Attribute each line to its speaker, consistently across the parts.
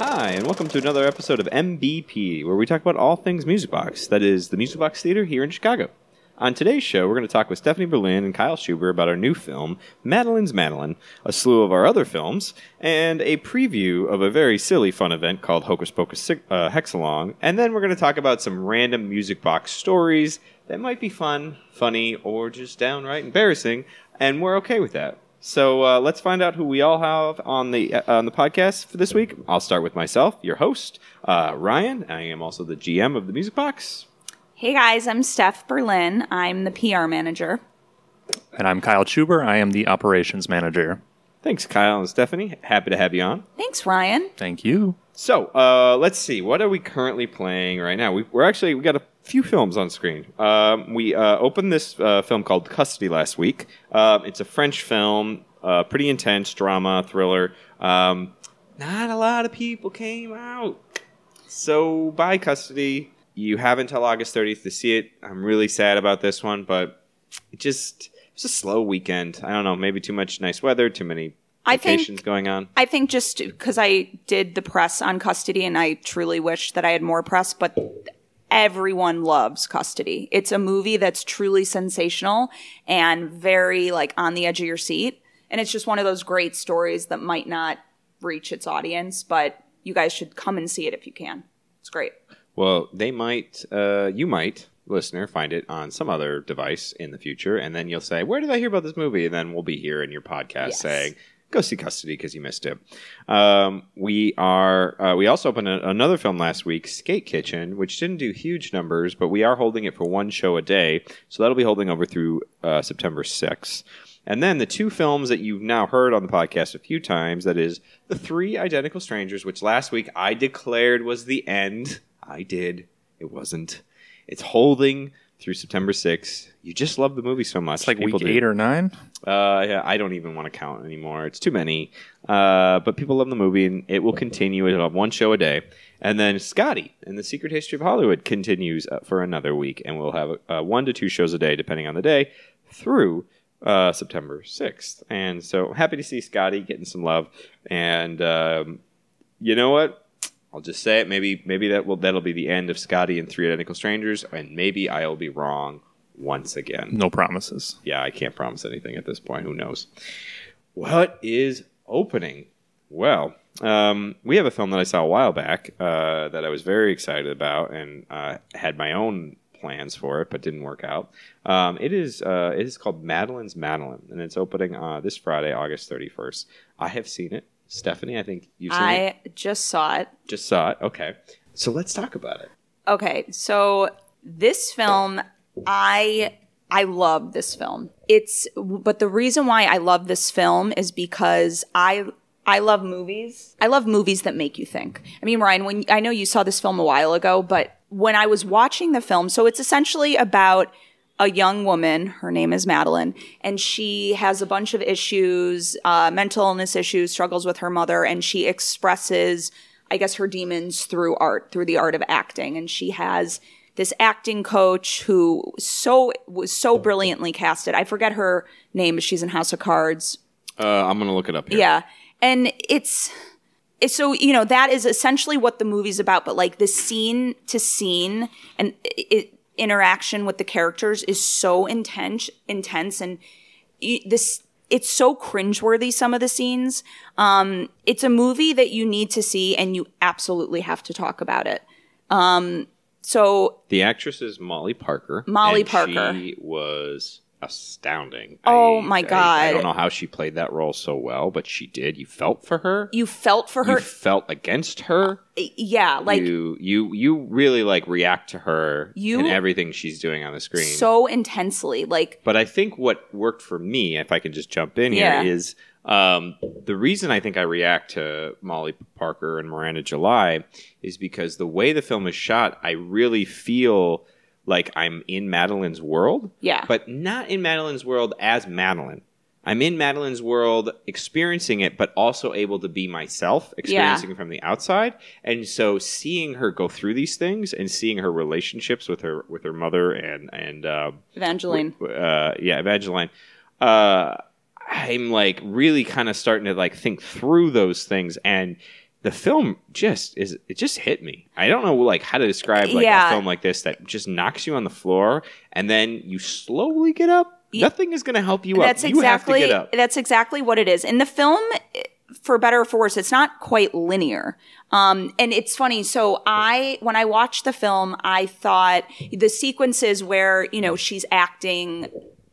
Speaker 1: Hi, and welcome to another episode of MBP, where we talk about all things Music Box. That is the Music Box Theater here in Chicago. On today's show, we're going to talk with Stephanie Berlin and Kyle Cubr about our new film, Madeline's Madeline, a slew of our other films, and a preview of a very silly fun event called Hocus Pocus uh, Hexalong. And then we're going to talk about some random Music Box stories that might be fun, funny, or just downright embarrassing, and we're okay with that. So uh, let's find out who we all have on the uh, on the podcast for this week. I'll start with myself, your host, uh, Ryan. I am also the GM of the Music Box.
Speaker 2: Hey guys, I'm Steph Berlin. I'm the PR manager.
Speaker 3: And I'm Kyle Cubr. I am the operations manager.
Speaker 1: Thanks, Kyle and Stephanie. Happy to have you on.
Speaker 2: Thanks, Ryan.
Speaker 3: Thank you.
Speaker 1: So uh, let's see. What are we currently playing right now? We, we're actually we got a few films on screen. Um, we uh, opened this uh, film called Custody last week. Uh, it's a French film, uh, pretty intense drama thriller. Um, not a lot of people came out. So by Custody, you have until August 30th to see it. I'm really sad about this one, but it just it's a slow weekend. I don't know, maybe too much nice weather, too many
Speaker 2: I think-
Speaker 1: vacations going on.
Speaker 2: I think just because I did the press on custody and I truly wish that I had more press, but everyone loves custody. It's a movie that's truly sensational and very like on the edge of your seat. And it's just one of those great stories that might not reach its audience, but you guys should come and see it if you can. It's great.
Speaker 1: Well, they might, uh, you might, listener, find it on some other device in the future, and then you'll say, "Where did I hear about this movie?" And then we'll be here in your podcast
Speaker 2: Yes.
Speaker 1: saying, "Go see Custody" because you missed it. Um, we are. Uh, we also opened a, another film last week, Skate Kitchen, which didn't do huge numbers, but we are holding it for one show a day, so that'll be holding over through uh, September sixth. And then the two films that you've now heard on the podcast a few times that is, The Three Identical Strangers, which last week I declared was the end. I did. It wasn't. It's holding through September 6th. You just love the movie so much.
Speaker 3: It's like
Speaker 1: People
Speaker 3: week
Speaker 1: do.
Speaker 3: eight or nine.
Speaker 1: Uh, yeah, I don't even want to count anymore. It's too many. Uh, but people love the movie, and it will continue. It'll have one show a day. And then Scotty and the Secret History of Hollywood continues uh, for another week, and we'll have uh, one to two shows a day, depending on the day, through uh, September 6th. And so happy to see Scotty getting some love. And um, you know what? I'll just say it. Maybe maybe that will that'll be the end of Scotty and Three Identical Strangers, and maybe I'll be wrong once again
Speaker 3: No promises.
Speaker 1: yeah, I can't promise anything at this point. Who knows? What is opening? Well, um, we have a film that I saw a while back uh, that I was very excited about and uh, had my own plans for it, but didn't work out. Um, it is uh, it is called Madeline's Madeline, and it's opening uh, this Friday, August thirty first. I have seen it. Stephanie, I think you've seen it.
Speaker 2: I just saw it.
Speaker 1: Just saw it. Okay, so let's talk about it.
Speaker 2: Okay, so this film, I I love this film. It's but the reason why I love this film is because I I love movies. I love movies that make you think. I mean, Ryan, when I know you saw this film a while ago, but when I was watching the film, so it's essentially about a young woman. Her name is Madeline, and she has a bunch of issues, uh, mental illness issues, struggles with her mother, and she expresses, I guess, her demons through art, through the art of acting. And she has this acting coach who so was so brilliantly casted. I forget her name, but she's in House of Cards.
Speaker 1: Uh, I'm gonna look it up here.
Speaker 2: Yeah. And it's, it's so, you know, that is essentially what the movie's about. But like the scene to scene and it, interaction with the characters is so intense, intense. And this, it's so cringeworthy, some of the scenes. Um, it's a movie that you need to see and you absolutely have to talk about it. Um, so
Speaker 1: The actress is Molly Parker.
Speaker 2: Molly
Speaker 1: and
Speaker 2: Parker.
Speaker 1: She was astounding.
Speaker 2: Oh,
Speaker 1: I-
Speaker 2: my
Speaker 1: I- I, don't know how she played that role so well, but she did. You felt for her.
Speaker 2: you felt for her.
Speaker 1: You felt against her.
Speaker 2: yeah. Like
Speaker 1: you you you really like react to her
Speaker 2: You-
Speaker 1: and everything she's doing on the screen.
Speaker 2: so intensely. Like,
Speaker 1: But I think what worked for me, if I can just jump in here,
Speaker 2: Yeah.
Speaker 1: is um, the reason I think I react to Molly Parker and Miranda July is because the way the film is shot, I really feel like I'm in Madeline's world,
Speaker 2: yeah.
Speaker 1: but not in Madeline's world as Madeline. I'm in Madeline's world experiencing it, but also able to be myself, experiencing it from the outside. And so seeing her go through these things and seeing her relationships with her with her mother and and um,
Speaker 2: Evangeline.
Speaker 1: uh, yeah, Evangeline. Uh, I'm like really kind of starting to like think through those things, and the film just is it just hit me. I don't know like how to describe like
Speaker 2: Yeah.
Speaker 1: a film like this that just knocks you on the floor and then you slowly get up. Nothing is going to help you
Speaker 2: That's
Speaker 1: up. You have to
Speaker 2: exactly
Speaker 1: get up.
Speaker 2: that's exactly what it is. In the film, for better or for worse, it's not quite linear. Um, and it's funny. So I, when I watched the film, I thought the sequences where you know she's acting,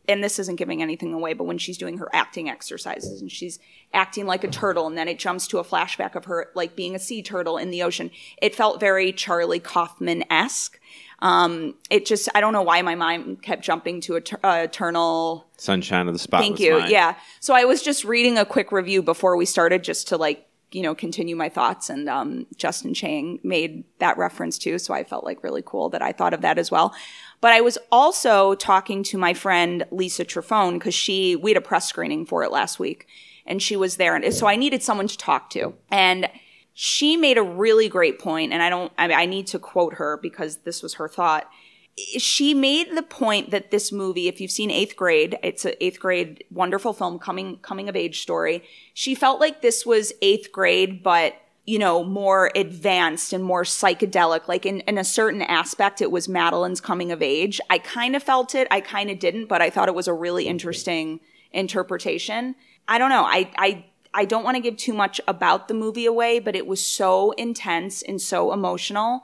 Speaker 2: and this isn't giving anything away, but when she's doing her acting exercises and she's acting like a turtle, and then it jumps to a flashback of her like being a sea turtle in the ocean. It felt very Charlie Kaufman esque. Um, it just, I don't know why my mind kept jumping to Eter- uh, Eternal
Speaker 1: Sunshine of the Spotless
Speaker 2: Thank you. Yeah. So I was just reading a quick review before we started just to like, you know, continue my thoughts. And um, Justin Chang made that reference too. So I felt like really cool that I thought of that as well. But I was also talking to my friend Lisa Trifone because she, we had a press screening for it last week and she was there. And so I needed someone to talk to. And she made a really great point, and I don't, I, I need to quote her because this was her thought she made the point that this movie, if you've seen Eighth Grade, it's an eighth grade wonderful film, coming coming of age story. She felt like this was eighth grade, but you know, more advanced and more psychedelic. Like in, in a certain aspect, it was Madeline's coming of age. I kind of felt it, I kind of didn't, but I thought it was a really interesting interpretation. I don't know. I I I don't want to give too much about the movie away, but it was so intense and so emotional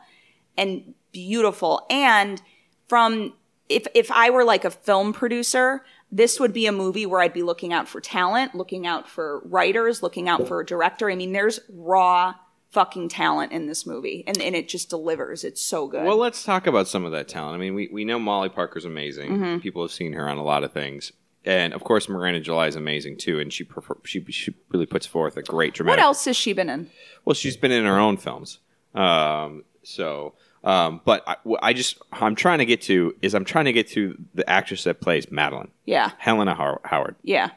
Speaker 2: and beautiful. And from if if I were like a film producer, this would be a movie where I'd be looking out for talent, looking out for writers, looking out for a director. I mean, there's raw fucking talent in this movie, and, and it just delivers. It's so good.
Speaker 1: Well, let's talk about some of that talent. I mean, we, we know Molly Parker's amazing.
Speaker 2: Mm-hmm.
Speaker 1: People have seen her on a lot of things. And of course, Miranda July is amazing too, and she prefer, she she really puts forth a great dramatic what
Speaker 2: else has she been in?
Speaker 1: Well, she's been in her own films. Um, so, um, but I, I just I'm trying to get to is I'm trying to get to the actress that plays Madeline,
Speaker 2: Yeah,
Speaker 1: Helena Har- Howard.
Speaker 2: yeah.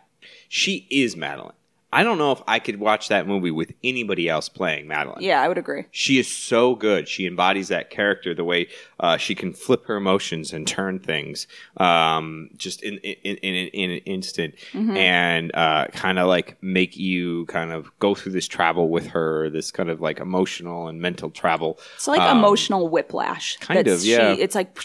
Speaker 1: She is Madeline. I don't know if I could watch that movie with anybody else playing Madeline.
Speaker 2: Yeah, I would agree.
Speaker 1: She is so good. She embodies that character, the way uh, she can flip her emotions and turn things um, just in in, in, in, in an instant,
Speaker 2: Mm-hmm.
Speaker 1: and uh, kind of like make you kind of go through this travel with her, this kind of like emotional and mental travel.
Speaker 2: It's like
Speaker 1: Um,
Speaker 2: emotional whiplash.
Speaker 1: kind of, yeah.
Speaker 2: She, it's like,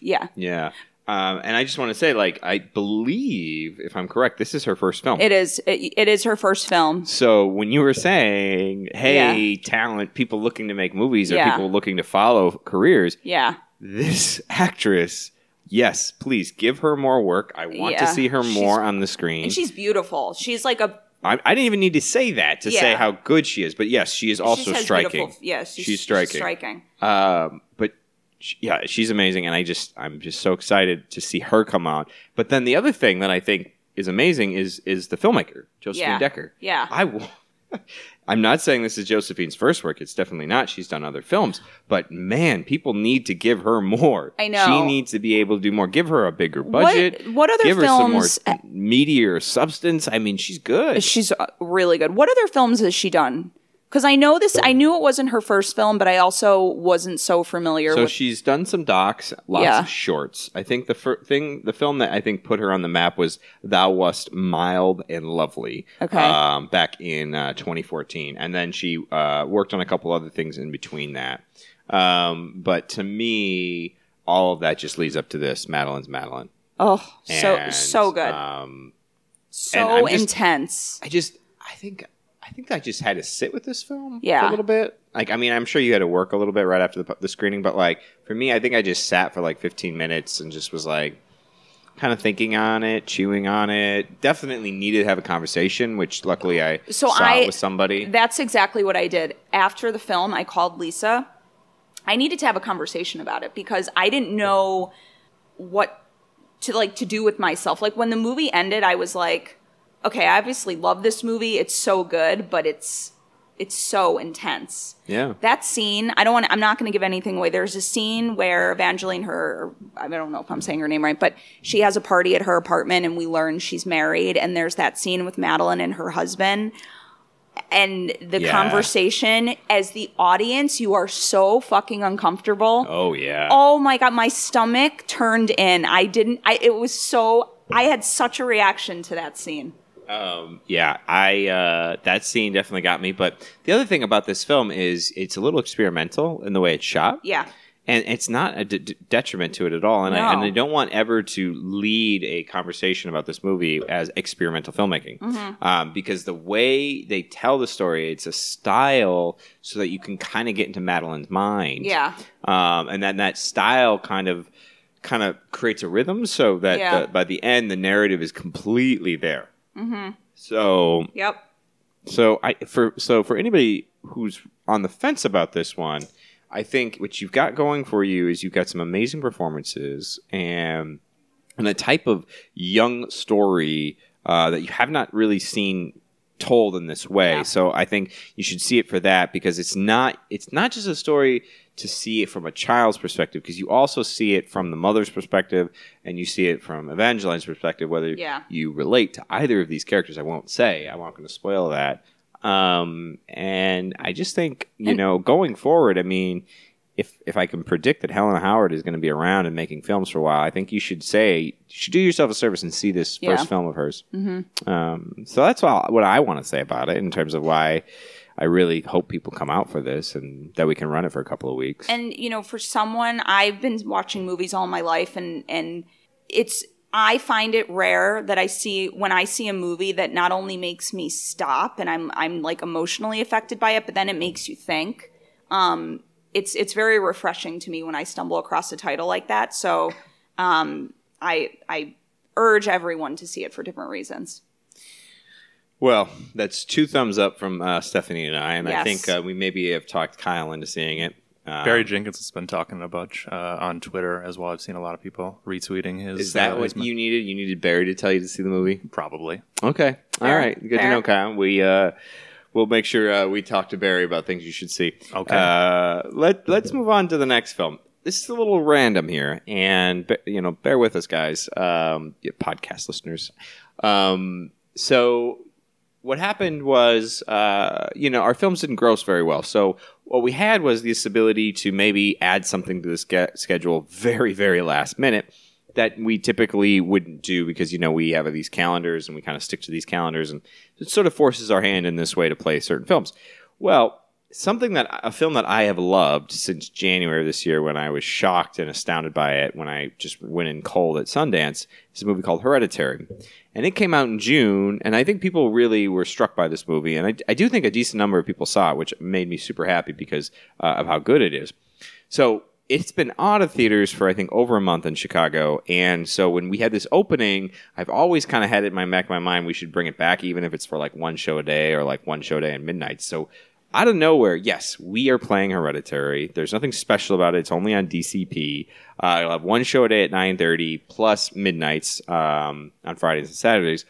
Speaker 2: yeah.
Speaker 1: Yeah. Um, and I just want to say, like, I believe, if I'm correct, this is her first film.
Speaker 2: It is. It, it is her first film.
Speaker 1: So when you were saying, "Hey, talent, people looking to make movies or
Speaker 2: Yeah.
Speaker 1: people looking to follow careers,"
Speaker 2: Yeah.
Speaker 1: this actress, yes, please give her more work. I want to see her
Speaker 2: She's-
Speaker 1: more on the screen.
Speaker 2: And she's beautiful. She's like a
Speaker 1: I, I didn't even need to say that to say how good she is, but yes, she is also striking.
Speaker 2: beautiful- Yeah, she's,
Speaker 1: she's striking.
Speaker 2: striking.
Speaker 1: Um, but sh- yeah, she's amazing, and I just I'm just so excited to see her come out. But then the other thing that I think is amazing is is the filmmaker Josephine
Speaker 2: Yeah.
Speaker 1: Decker.
Speaker 2: Yeah.
Speaker 1: I will. I'm not saying this is Josephine's first work. It's definitely not. She's done other films, but man, people need to give her more.
Speaker 2: I know.
Speaker 1: she needs to be able to do more. Give her a bigger budget.
Speaker 2: what other
Speaker 1: give her some more
Speaker 2: films-
Speaker 1: meatier substance? I mean, she's good.
Speaker 2: She's uh, really good. What other films has she done? Because I know this. I knew it wasn't her first film, but I also wasn't so familiar
Speaker 1: So
Speaker 2: with.
Speaker 1: she's done some docs, lots
Speaker 2: Yeah.
Speaker 1: of shorts. I think the fir- thing, the film that I think put her on the map was "Thou Wast Mild and Lovely,"
Speaker 2: Okay.
Speaker 1: um, back in uh, 2014, and then she uh, worked on a couple other things in between that. Um, but to me, all of that just leads up to this: Madeline's Madeline.
Speaker 2: oh, so
Speaker 1: And,
Speaker 2: so good,
Speaker 1: Um,
Speaker 2: so
Speaker 1: just-
Speaker 2: intense.
Speaker 1: I just, I think, I think I just had to sit with this film for
Speaker 2: Yeah.
Speaker 1: a little bit. Like, I mean, I'm sure you had to work a little bit right after the, the screening, but like for me, I think I just sat for like 15 minutes and just was like, kind of thinking on it, chewing on it. Definitely needed to have a conversation, which luckily I
Speaker 2: So
Speaker 1: saw
Speaker 2: I-
Speaker 1: it with somebody.
Speaker 2: That's exactly what I did. After the film, I called Lisa. I needed to have a conversation about it because I didn't know what to like to do with myself. Like when the movie ended, I was like, okay, I obviously love this movie. It's so good, but it's it's so intense.
Speaker 1: yeah.
Speaker 2: That scene, I don't want. I'm not going to give anything away. There's a scene where Evangeline, her, I don't know if I'm saying her name right, but she has a party at her apartment, and we learn she's married. And there's that scene with Madeline and her husband, and the
Speaker 1: Yeah.
Speaker 2: conversation. As the audience, you are so fucking uncomfortable.
Speaker 1: Oh, yeah.
Speaker 2: Oh my god, my stomach turned in. I didn't. I. It was so. I had such a reaction to that scene.
Speaker 1: Um, yeah, I uh, that scene definitely got me. But the other thing about this film is it's a little experimental in the way it's shot.
Speaker 2: Yeah.
Speaker 1: and it's not a detriment to it at all. And, I, and I don't want ever to lead a conversation about this movie as experimental filmmaking,
Speaker 2: Mm-hmm.
Speaker 1: um, because the way they tell the story, it's a style so that you can kind of get into Madeline's mind.
Speaker 2: Yeah.
Speaker 1: um, and then that style kind of kind of creates a rhythm so that
Speaker 2: Yeah.
Speaker 1: the, by the end the narrative is completely there. Mm-hmm. So
Speaker 2: Yep.
Speaker 1: so I for so for anybody who's on the fence about this one, I think what you've got going for you is you've got some amazing performances and and a type of young story uh, that you have not really seen told in this way.
Speaker 2: Yeah.
Speaker 1: So I think you should see it for that because it's not it's not just a story to see it from a child's perspective because you also see it from the mother's perspective and you see it from Evangeline's perspective whether
Speaker 2: Yeah.
Speaker 1: you relate to either of these characters I won't say I'm not going to spoil that um, and I just think you
Speaker 2: And-
Speaker 1: know going forward I mean if if I can predict that Helena Howard is going to be around and making films for a while, I think you should say you should do yourself a service and see this
Speaker 2: Yeah.
Speaker 1: first film of hers. Mm-hmm. Um, so that's all, what I want to say about it in terms of why I really hope people come out for this and that we can run it for a couple of weeks.
Speaker 2: And you know, for someone, I've been watching movies all my life, and and it's I find it rare that I see when I see a movie that not only makes me stop and I'm I'm like emotionally affected by it, but then it makes you think. Um, it's it's very refreshing to me when I stumble across a title like that. So um, I I urge everyone to see it for different reasons.
Speaker 1: well, that's two thumbs up from uh, Stephanie and I, and I think uh, we maybe have talked Kyle into seeing it. Uh,
Speaker 3: Barry Jenkins has been talking a bunch uh, on Twitter as well. I've seen a lot of people retweeting his.
Speaker 1: is that
Speaker 3: uh,
Speaker 1: what you needed? You needed Barry to tell you to see the movie?
Speaker 3: Probably.
Speaker 1: Okay. All
Speaker 2: Fair.
Speaker 1: right. Good to know, Kyle. We uh, we'll make sure uh, we talk to Barry about things you should see.
Speaker 3: Okay.
Speaker 1: Uh, let Let's move on to the next film. This is a little random here, and you know, bear with us, guys, um, yeah, podcast listeners. Um, so what happened was, uh, you know, our films didn't gross very well. So what we had was this ability to maybe add something to the ske- schedule very, very last minute that we typically wouldn't do because you know we have these calendars and we kind of stick to these calendars, and it sort of forces our hand in this way to play certain films. Well, something that a film that I have loved since January of this year, when I was shocked and astounded by it when I just went in cold at Sundance, is a movie called Hereditary, and it came out in June, and I think people really were struck by this movie, and I, I do think a decent number of people saw it, which made me super happy because uh, of how good it is. So it's been out of theaters for I think over a month in Chicago, and so when we had this opening, I've always kind of had it in my back of my mind we should bring it back, even if it's for like one show a day or like one show a day and midnight. So out of nowhere, yes, we are playing Hereditary. There's nothing special about it. It's only on DCP. Uh, I'll have one show a day at 9:30 plus midnights um, on Fridays and Saturdays.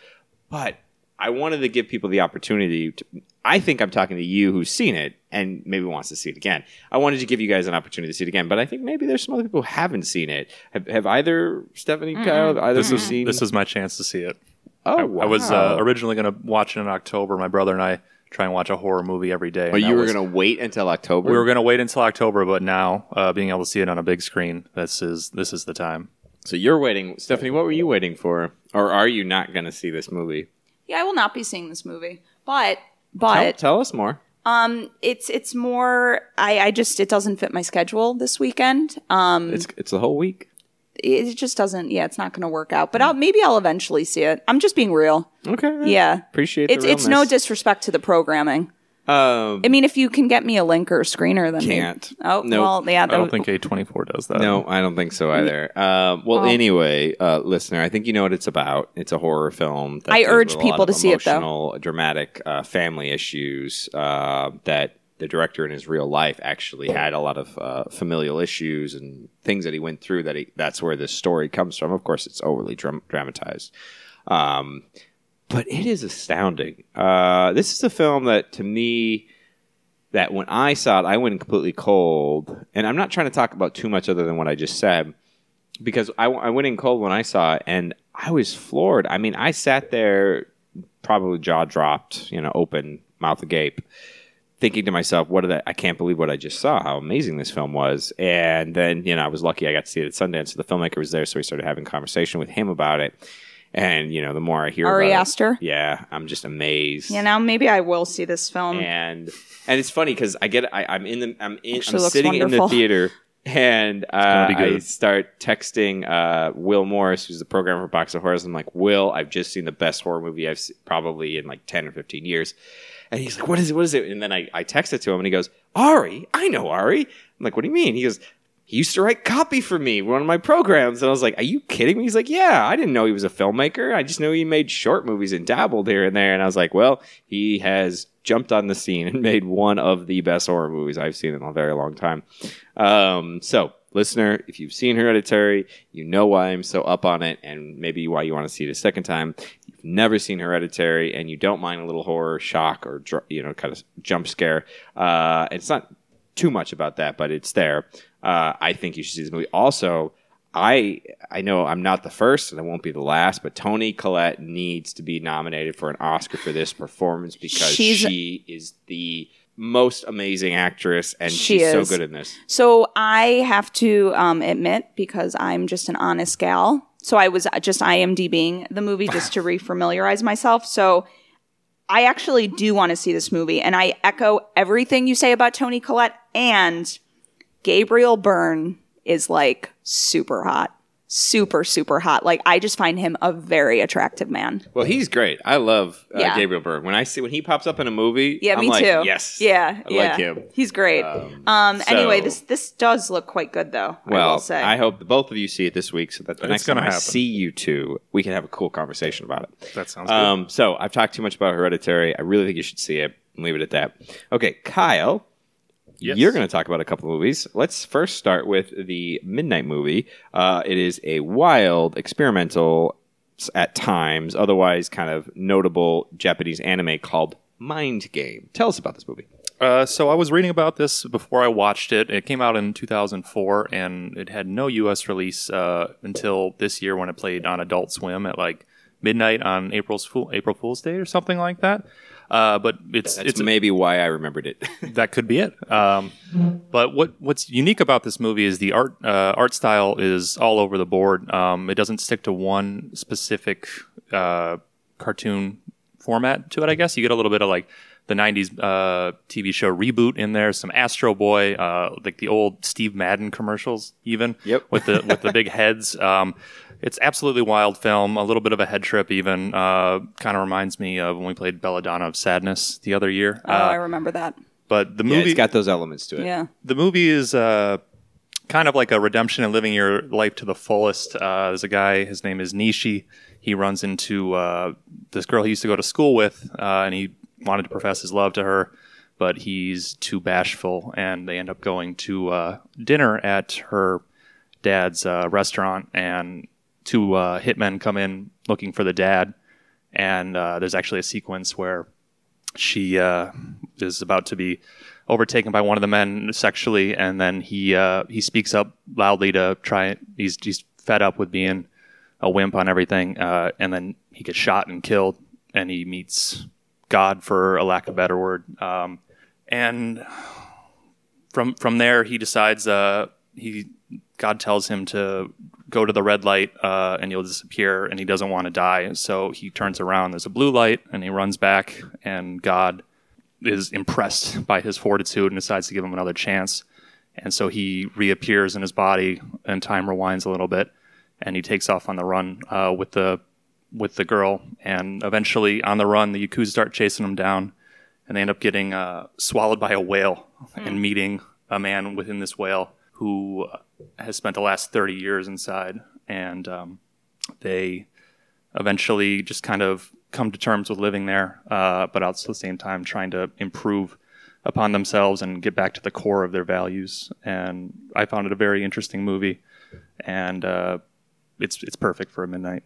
Speaker 1: But I wanted to give people the opportunity to. I think I'm talking to you who's seen it and maybe wants to see it again. I wanted to give you guys an opportunity to see it again, but I think maybe there's some other people who haven't seen it. Have, have either Stephanie, Kyle, either
Speaker 3: This
Speaker 1: of
Speaker 3: is
Speaker 1: seen?
Speaker 3: this is my chance to see it.
Speaker 1: oh,
Speaker 3: I, I was uh, originally going to watch it in October. My brother and I try and watch a horror movie every day. But
Speaker 1: you were going to wait until October.
Speaker 3: We were going to wait until October, but now uh, being able to see it on a big screen, this is this is the time.
Speaker 1: so you're waiting, Stephanie. What were you waiting for, or are you not going to see this movie?
Speaker 2: Yeah, I will not be seeing this movie, but but
Speaker 1: tell us more.
Speaker 2: um, it's it's more. I I just it doesn't fit my schedule this weekend. Um,
Speaker 1: It's it's the whole week.
Speaker 2: it just doesn't. Yeah, it's not going to work out. But I'll maybe I'll eventually see it. I'm just being real.
Speaker 1: Okay.
Speaker 2: Yeah,
Speaker 1: Appreciate the
Speaker 2: it's it's no disrespect to the programming.
Speaker 1: Um,
Speaker 2: I mean, if you can get me a link or a screener, then maybe-
Speaker 1: Can't.
Speaker 2: Oh
Speaker 1: Nope.
Speaker 2: well, yeah.
Speaker 3: I don't think A24 does that.
Speaker 1: No, I don't think so either. Um, well,
Speaker 2: Well-
Speaker 1: anyway, uh, listener, I think you know what it's about. It's a horror film. That
Speaker 2: I urge people to see it, though.
Speaker 1: emotional, dramatic uh, family issues uh, that the director in his real life actually had a lot of uh, familial issues and things that he went through. That he, that's where this story comes from. Of course, it's overly dram- dramatized. Um, but it is astounding. Uh, this is a film that, to me, that when I saw it, I went completely cold. And I'm not trying to talk about too much other than what I just said, because I, I went in cold when I saw it, and I was floored. I mean, I sat there, probably jaw dropped, you know, open, mouth agape, thinking to myself, "What did I? I can't believe what I just saw. How amazing this film was!" And then, you know, I was lucky I got to see it at Sundance. So the filmmaker was there, so we started having conversation with him about it. And you know, the more I hear
Speaker 2: Ari
Speaker 1: about
Speaker 2: Aster.
Speaker 1: it, yeah, I'm just amazed.
Speaker 2: Yeah, now maybe I will see this film.
Speaker 1: and and it's funny because I get I, I'm in the I'm in
Speaker 2: Actually
Speaker 1: I'm
Speaker 2: looks
Speaker 1: sitting in the theater and uh,
Speaker 3: gonna
Speaker 1: I start texting uh, Will Morris, who's the programmer for Box of Horrors. I'm like, Will, I've just seen the best horror movie I've se- probably in like ten or fifteen years. And he's like, "What is it? What is it?" And then I, I text it to him, and he goes, "Ari, I know Ari." I'm like, "What do you mean?" He goes, "He used to write copy for me, one of my programs." And I was like, "Are you kidding me?" He's like, "Yeah, I didn't know he was a filmmaker. I just knew he made short movies and dabbled here and there." And I was like, "Well, he has jumped on the scene and made one of the best horror movies I've seen in a very long time." Um, so, listener, if you've seen Hereditary, you know why I'm so up on it, and maybe why you want to see it a second time. You've never seen Hereditary, and you don't mind a little horror shock or you know kind of jump scare. Uh, it's not too much about that, but it's there. Uh, I think you should see this movie. Also, I I know I'm not the first, and I won't be the last, but Toni Collette needs to be nominated for an Oscar for this performance because
Speaker 2: She's-
Speaker 1: she is the most amazing actress, and
Speaker 2: She
Speaker 1: she's so good in this.
Speaker 2: So I have to um, admit, because I'm just an honest gal, so I was just IMDBing the movie just to refamiliarize myself. So I actually do want to see this movie, and I echo everything you say about Toni Collette. And Gabriel Byrne is like super hot, super super hot. Like I just find him a very attractive man.
Speaker 1: Well, he's great. I love uh,
Speaker 2: Yeah.
Speaker 1: Gabriel Byrne. When I see when he pops up in a movie,
Speaker 2: Yeah,
Speaker 1: I'm
Speaker 2: me
Speaker 1: like,
Speaker 2: too.
Speaker 1: Yes,
Speaker 2: yeah,
Speaker 1: I
Speaker 2: yeah.
Speaker 1: like him.
Speaker 2: He's great.
Speaker 1: Um,
Speaker 2: Um, anyway, this this does look quite good, though. I
Speaker 1: Well,
Speaker 2: will say.
Speaker 1: I hope that both of you see it this week, so that the
Speaker 3: It's
Speaker 1: next time
Speaker 3: gonna
Speaker 1: I
Speaker 3: happen.
Speaker 1: see you two, we can have a cool conversation about it.
Speaker 3: That sounds good.
Speaker 1: Um, so I've talked too much about Hereditary. I really think you should see it. And leave it at that. Okay, Kyle,
Speaker 3: Yes.
Speaker 1: you're going to talk about a couple of movies. Let's first start with the Midnight movie. Uh, it is a wild, experimental, at times, otherwise kind of notable Japanese anime called Mind Game. Tell us about this movie.
Speaker 3: Uh, so I was reading about this before I watched it. It came out in 2004, and it had no U.S. release uh, until this year when it played on Adult Swim at like midnight on April's Fool April Fool's Day or something like that. Uh, but it's
Speaker 1: That's
Speaker 3: it's
Speaker 1: maybe why I remembered it.
Speaker 3: that could be it. Um, but what what's unique about this movie is the art uh, art style is all over the board. Um, it doesn't stick to one specific uh, cartoon format to it. I guess you get a little bit of like the '90s uh, TV show reboot in there, some Astro Boy, uh, like the old Steve Madden commercials, even
Speaker 1: Yep.
Speaker 3: with the with the big heads. Um, it's absolutely wild film, a little bit of a head trip, even. Uh, kind of reminds me of when we played Belladonna of Sadness the other year.
Speaker 2: oh,
Speaker 3: Uh,
Speaker 2: I remember that.
Speaker 3: but the
Speaker 1: yeah,
Speaker 3: movie
Speaker 1: it's got those elements to it.
Speaker 2: Yeah.
Speaker 3: the movie is uh, kind of like a redemption and living your life to the fullest. Uh, there's a guy, his name is Nishi. He runs into uh, this girl he used to go to school with, uh, and he wanted to profess his love to her, but he's too bashful, and they end up going to uh, dinner at her dad's uh, restaurant, and two uh, hitmen come in looking for the dad. And uh, there's actually a sequence where she uh, is about to be overtaken by one of the men sexually, and then he uh, he speaks up loudly to try. He's he's fed up with being a wimp on everything, uh, and then he gets shot and killed, and he meets God, for a lack of a better word, um, and from from there he decides uh, he God tells him to go to the red light uh, and you'll disappear, and he doesn't want to die, so he turns around. There's a blue light, and he runs back, and God is impressed by his fortitude and decides to give him another chance. And so he reappears in his body, and time rewinds a little bit, and he takes off on the run uh, with the with the girl. And eventually, on the run, the yakuza start chasing him down, and they end up getting uh, swallowed by a whale and meeting a man within this whale who has spent the last thirty years inside, and um, they eventually just kind of come to terms with living there, uh, but also at the same time trying to improve upon themselves and get back to the core of their values. And I found it a very interesting movie, and uh, it's it's perfect for a midnight.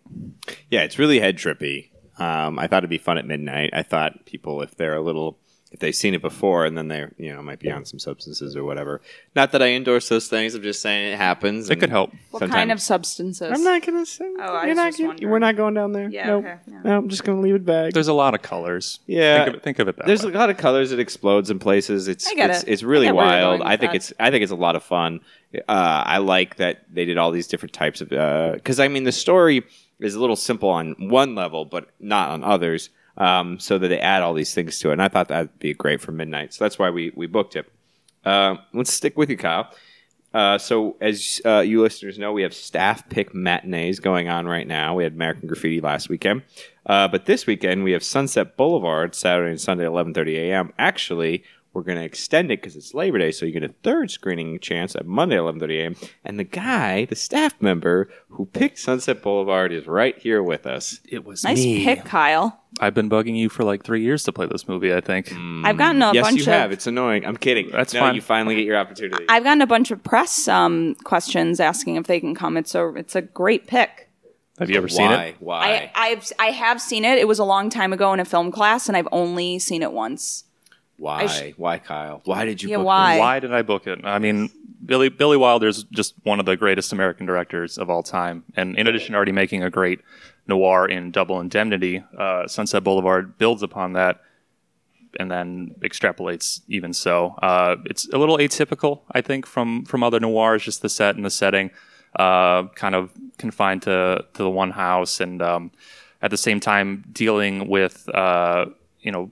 Speaker 1: Yeah, it's really head trippy. Um, I thought it'd be fun at midnight. I thought people, if they're a little, if they've seen it before, and then they're, you know, might be on some substances or whatever. Not that I endorse those things. I'm just saying it happens.
Speaker 3: It could help.
Speaker 2: What kind of substances?
Speaker 1: I'm not gonna say.
Speaker 2: Oh, I
Speaker 1: you're
Speaker 2: was
Speaker 1: not
Speaker 2: just
Speaker 1: gonna-
Speaker 2: wondering.
Speaker 1: we're not going down there.
Speaker 2: Yeah,
Speaker 1: Nope.
Speaker 2: okay, yeah.
Speaker 1: No, I'm just gonna leave it vague.
Speaker 3: There's a lot of colors.
Speaker 1: Yeah.
Speaker 3: think of it, think of it that
Speaker 1: There's
Speaker 3: way.
Speaker 1: a lot of colors. It explodes in places. It's
Speaker 2: I get
Speaker 1: it's,
Speaker 2: it.
Speaker 1: it's really
Speaker 2: I get
Speaker 1: wild. I think
Speaker 2: that.
Speaker 1: it's I think it's a lot of fun. Uh, I like that they did all these different types of because I mean the story is a little simple on one level, but not on others. Um, so that they add all these things to it, and I thought that'd be great for midnight. So that's why we we booked it. Uh, let's stick with you, Kyle. Uh, so, as uh, you listeners know, we have staff pick matinees going on right now. We had American Graffiti last weekend, uh, but this weekend we have Sunset Boulevard Saturday and Sunday, 11:30 a.m. Actually, we're going to extend it because it's Labor Day, so you get a third screening chance at Monday, 11:30 a.m. And the guy, the staff member who picked Sunset Boulevard, is right here with us.
Speaker 3: It was
Speaker 2: Nice
Speaker 3: me.
Speaker 2: pick, Kyle.
Speaker 3: I've been bugging you for like three years to play this movie. I think.
Speaker 2: I've gotten a
Speaker 1: yes,
Speaker 2: bunch
Speaker 1: you
Speaker 2: of
Speaker 1: have. It's annoying. I'm kidding.
Speaker 3: That's
Speaker 1: no,
Speaker 3: fine.
Speaker 1: You finally get your opportunity.
Speaker 2: I've gotten a bunch of press um, questions asking if they can come. It's a it's a great pick.
Speaker 3: Have you ever seen
Speaker 1: Why?
Speaker 3: it?
Speaker 1: Why?
Speaker 2: I I've I have seen it. It was a long time ago in a film class, and I've only seen it once.
Speaker 1: Why?
Speaker 2: sh-
Speaker 1: why, Kyle? Why did you?
Speaker 2: Yeah,
Speaker 1: book
Speaker 2: why?
Speaker 1: this?
Speaker 3: Why did I book it? I mean, Billy Billy Wilder's just one of the greatest American directors of all time, and in addition to already making a great noir in Double Indemnity, uh, Sunset Boulevard builds upon that and then extrapolates even so. Uh, it's a little atypical, I think, from from other noirs. Just the set and the setting, uh, kind of confined to to the one house, and um, at the same time dealing with uh, you know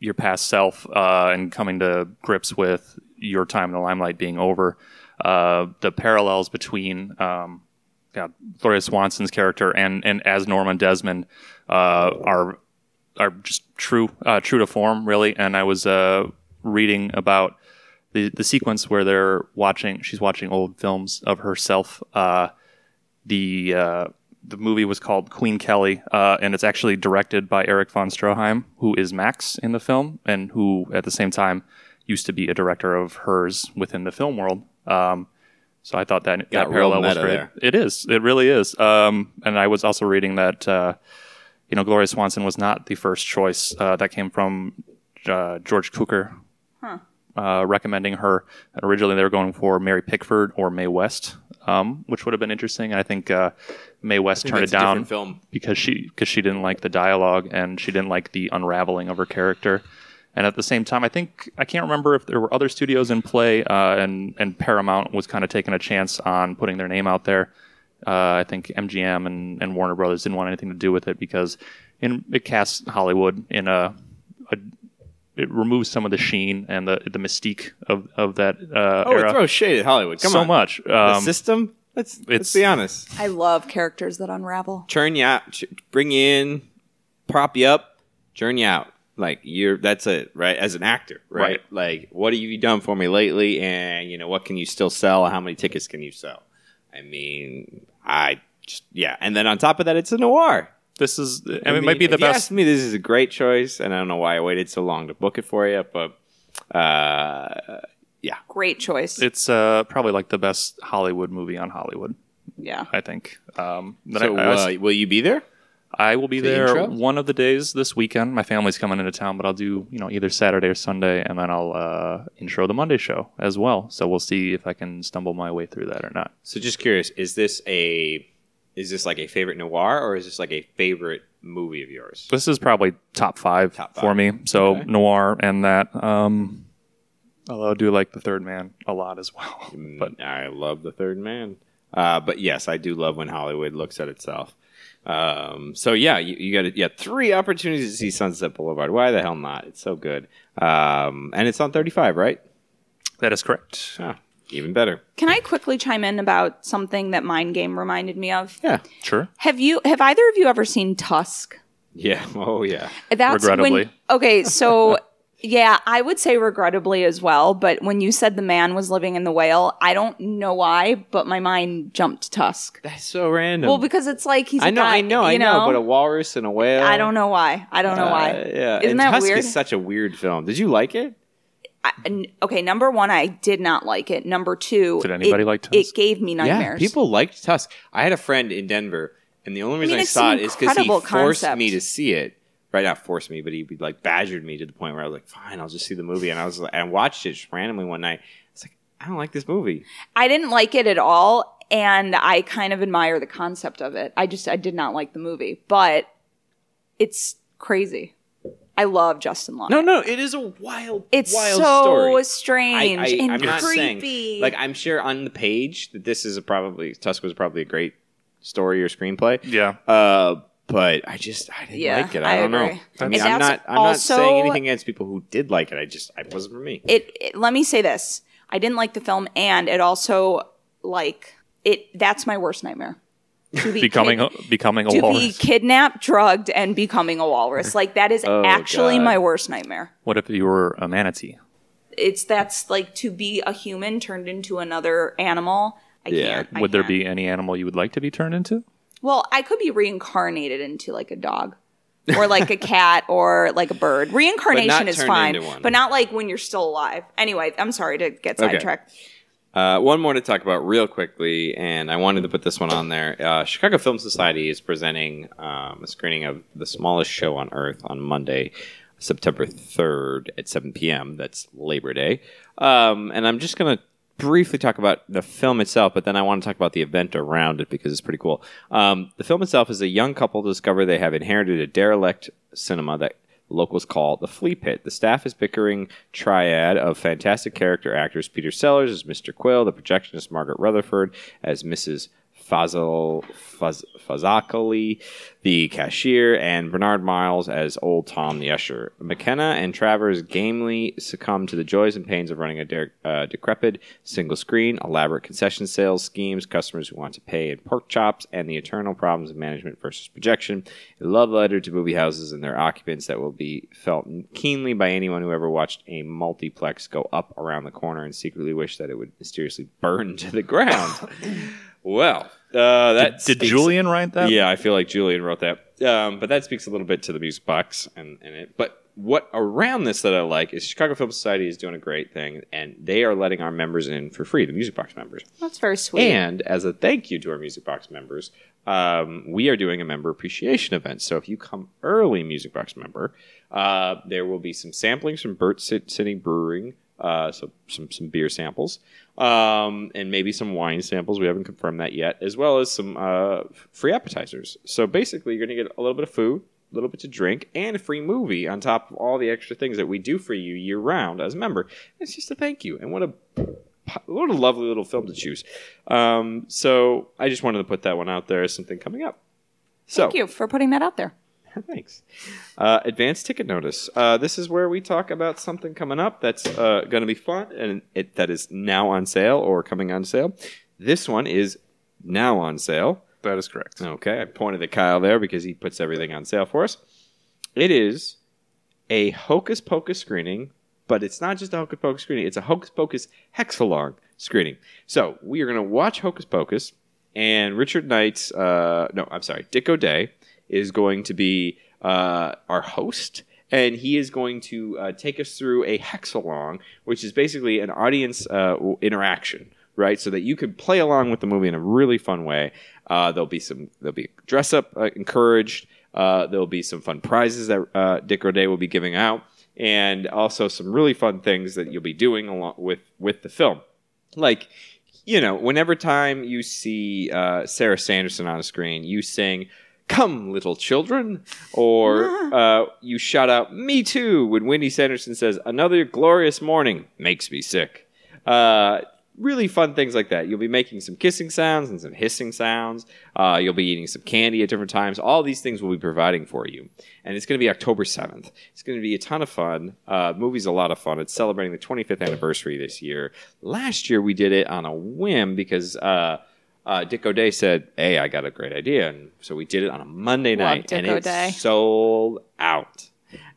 Speaker 3: your past self uh, and coming to grips with your time in the limelight being over. Uh, the parallels between um, God, Gloria Swanson's character and and as Norma Desmond uh, are are just true uh, true to form, really. And I was uh, reading about the the sequence where they're watching. She's watching old films of herself. Uh, the uh, the movie was called Queen Kelly, uh, and it's actually directed by Erich von Stroheim, who is Max in the film, and who at the same time used to be a director of hers within the film world. Um, so I thought that
Speaker 1: Got
Speaker 3: that parallel was great.
Speaker 1: there.
Speaker 3: It is. It really is. Um, and I was also reading that uh, you know Gloria Swanson was not the first choice. Uh, that came from uh, George Cukor. Uh, recommending her. And originally, they were going for Mary Pickford or Mae West, um, which would have been interesting. I think uh, Mae West turned it down because she because she didn't like the dialogue and she didn't like the unraveling of her character. And at the same time, I think I can't remember if there were other studios in play, uh, and and Paramount was kind of taking a chance on putting their name out there. Uh, I think MGM and, and Warner Brothers didn't want anything to do with it because in, it casts Hollywood in a, a it removes some of the sheen and the the mystique of of that uh,
Speaker 1: Oh,
Speaker 3: era
Speaker 1: it throws shade at Hollywood. Come
Speaker 3: so
Speaker 1: on.
Speaker 3: much.
Speaker 1: The
Speaker 3: Um,
Speaker 1: system. Let's let's be honest.
Speaker 2: I love characters that unravel.
Speaker 1: Churn you out. ch- Bring you in. Prop you up. Churn you out. Like you're. That's it, right? As an actor, right?
Speaker 3: Right.
Speaker 1: Like, what have you done for me lately? And you know, what can you still sell? How many tickets can you sell? I mean, I just yeah. And then on top of that, it's a noir.
Speaker 3: This is I mean,
Speaker 1: I
Speaker 3: it might be the
Speaker 1: if you
Speaker 3: best.
Speaker 1: ask me, this is a great choice, and I don't know why I waited so long to book it for you, but uh, yeah,
Speaker 2: Great choice.
Speaker 3: It's uh, probably like the best Hollywood movie on Hollywood.
Speaker 2: yeah.
Speaker 3: I think. Um,
Speaker 1: So,
Speaker 3: I, I, was-
Speaker 1: uh, will you be there?
Speaker 3: I will be
Speaker 1: the
Speaker 3: there
Speaker 1: intro?
Speaker 3: one of the days this weekend. My family's coming into town, but I'll do you know either Saturday or Sunday, and then I'll uh, intro the Monday show as well. So we'll see if I can stumble my way through that or not.
Speaker 1: So, just curious, is this a is this like a favorite noir, or is this like a favorite movie of yours?
Speaker 3: This is probably top five,
Speaker 1: Top
Speaker 3: for me. So
Speaker 1: Okay.
Speaker 3: noir and that. Um, although I do like the Third Man a lot as well.
Speaker 1: but I love the Third Man. Uh, but yes, I do love when Hollywood looks at itself. Um, so yeah, you, you got yeah three opportunities to see Sunset Boulevard. Why the hell not? It's so good, um, and it's on thirty five, right?
Speaker 3: That is correct.
Speaker 1: Ah, even better.
Speaker 2: Can I quickly chime in about something that Mind Game reminded me of?
Speaker 1: Yeah,
Speaker 3: Sure.
Speaker 2: Have you have either of you ever seen Tusk?
Speaker 1: yeah. Oh yeah.
Speaker 2: That's
Speaker 3: Regrettably.
Speaker 2: When, okay, so yeah, I would say regrettably as well. But when you said the man was living in the whale, I don't know why, but my mind jumped to Tusk.
Speaker 1: That's so random.
Speaker 2: Well, because it's like he's.
Speaker 1: I
Speaker 2: a
Speaker 1: know,
Speaker 2: guy,
Speaker 1: I know, I
Speaker 2: you
Speaker 1: know, but a walrus and a whale.
Speaker 2: I don't know why. I don't know
Speaker 1: Uh,
Speaker 2: why.
Speaker 1: yeah,
Speaker 2: Isn't
Speaker 1: and
Speaker 2: that
Speaker 1: Tusk
Speaker 2: weird?
Speaker 1: is such a weird film. Did you like it?
Speaker 2: I- n- okay, number one, I did not like it. Number two,
Speaker 3: Did anybody
Speaker 2: it,
Speaker 3: like Tusk?
Speaker 2: It gave me nightmares.
Speaker 1: Yeah, people liked Tusk. I had a friend in Denver, and the only reason I,
Speaker 2: it's
Speaker 1: saw it is because he forced
Speaker 2: concept.
Speaker 1: me to see it. Right, not forced me, but he like badgered me to the point where I was like, "Fine, I'll just see the movie." And I was, like, I watched it just randomly one night. It's like, I don't like this movie.
Speaker 2: I didn't like it at all, and I kind of admire the concept of it. I just I did not like the movie, but it's crazy. I love Justin Long.
Speaker 1: No, no, it is a wild,
Speaker 2: it's
Speaker 1: wild
Speaker 2: so
Speaker 1: story.
Speaker 2: strange and
Speaker 1: I'm not
Speaker 2: creepy.
Speaker 1: saying like I'm sure on the page that this is a probably Tusk was probably a great story or screenplay.
Speaker 3: Yeah.
Speaker 1: Uh, but I just I didn't
Speaker 2: Yeah,
Speaker 1: like it. I,
Speaker 2: I
Speaker 1: don't know. I mean,
Speaker 2: And
Speaker 1: I'm not I'm not saying anything against people who did like it. I just it wasn't for me.
Speaker 2: it, it let me say this i didn't like the film and it also like it that's my worst nightmare to be
Speaker 3: becoming
Speaker 2: kid-
Speaker 3: a, becoming a walrus.
Speaker 2: to be kidnapped drugged and becoming a walrus like that is
Speaker 1: Oh,
Speaker 2: actually
Speaker 1: God.
Speaker 2: my worst nightmare
Speaker 3: What if you were a manatee?
Speaker 2: it's that's like to be a human turned into another animal i
Speaker 1: Yeah.
Speaker 2: can't I
Speaker 3: Would there
Speaker 2: can't.
Speaker 3: be any animal you would like to be turned into?
Speaker 2: well i could be reincarnated into like a dog or like a cat or like a bird reincarnation is
Speaker 1: turned
Speaker 2: fine
Speaker 1: into one.
Speaker 2: but not like when you're still alive anyway i'm sorry to get
Speaker 1: Okay.
Speaker 2: sidetracked
Speaker 1: Uh, one more to talk about real quickly, and I wanted to put this one on there. Uh, Chicago Film Society is presenting um, a screening of The Smallest Show on Earth on Monday, September 3rd at 7 p.m. That's Labor Day. Um, and I'm just going to briefly talk about the film itself, but then I want to talk about the event around it because it's pretty cool. Um, the film itself is a young couple discover they have inherited a derelict cinema that locals call the Flea Pit. The staff is bickering triad of fantastic character actors Peter Sellers as Mr. Quill, the projectionist Margaret Rutherford as Mrs. Fazal Faz, Fazakali, the cashier, and Bernard Miles as Old Tom the usher. McKenna and Travers gamely succumb to the joys and pains of running a de- uh, decrepit single screen, elaborate concession sales schemes, customers who want to pay in pork chops, and the eternal problems of management versus projection. A love letter to movie houses and their occupants that will be felt keenly by anyone who ever watched a multiplex go up around the corner and secretly wish that it would mysteriously burn to the ground. well, uh, that
Speaker 3: Did
Speaker 1: speaks-
Speaker 3: Julian write that?
Speaker 1: yeah, I feel like Julian wrote that. Um, but that speaks a little bit to the music box and, and it. But what around this that I like is Chicago Film Society is doing a great thing, and they are letting our members in for free, the music box members.
Speaker 2: that's very sweet
Speaker 1: And as a thank you to our Music Box members, um, we are doing a member appreciation event. So if you come early, Music Box member, uh, there will be some samplings from Burnt Sit- City Brewing, uh, so some some beer samples, um, and maybe some wine samples. We haven't confirmed that yet, as well as some uh, free appetizers. So basically, you're going to get a little bit of food. A little bit to drink and a free movie on top of all the extra things that we do for you year round as a member. It's just a thank you, and what a what a lovely little film to choose. Um, so I just wanted to put that one out there as something coming up. So
Speaker 2: thank you for putting that out there
Speaker 1: thanks. Uh, advanced ticket notice. Uh, this is where we talk about something coming up that's uh, going to be fun and it, that is now on sale or coming on sale. This one is now on sale.
Speaker 3: That is correct.
Speaker 1: Okay, I pointed at Kyle there because he puts everything on sale for us. It is a Hocus Pocus screening, but it's not just a Hocus Pocus screening, it's a Hocus Pocus Hexalong screening. So we are going to watch Hocus Pocus, and Richard Knight's, uh, no, I'm sorry, Dick O'Day is going to be uh, our host. And he is going to uh, take us through a hexalong, which is basically an audience uh, interaction, right? So that you can play along with the movie in a really fun way. Uh, there'll be some, there'll be dress up uh, encouraged. Uh, there'll be some fun prizes that Dick O'Day will be giving out, and also some really fun things that you'll be doing along with with the film. Like, you know, whenever time you see uh, Sarah Sanderson on a screen, you sing "Come, little children," or uh, you shout out "Me too" when Wendy Sanderson says "Another glorious morning makes me sick." Uh, really fun things like that. You'll be making some kissing sounds and some hissing sounds. Uh, you'll be eating some candy at different times. All these things we'll be providing for you. And it's going to be October 7th. It's going to be a ton of fun. Uh, movie's a lot of fun. It's celebrating the 25th anniversary this year. Last year we did it on a whim because uh, Dick O'Day said, "Hey, I got a great idea," and so we did it on a Monday
Speaker 2: Love
Speaker 1: night,
Speaker 2: Dick
Speaker 1: and
Speaker 2: O'Day.
Speaker 1: it sold out.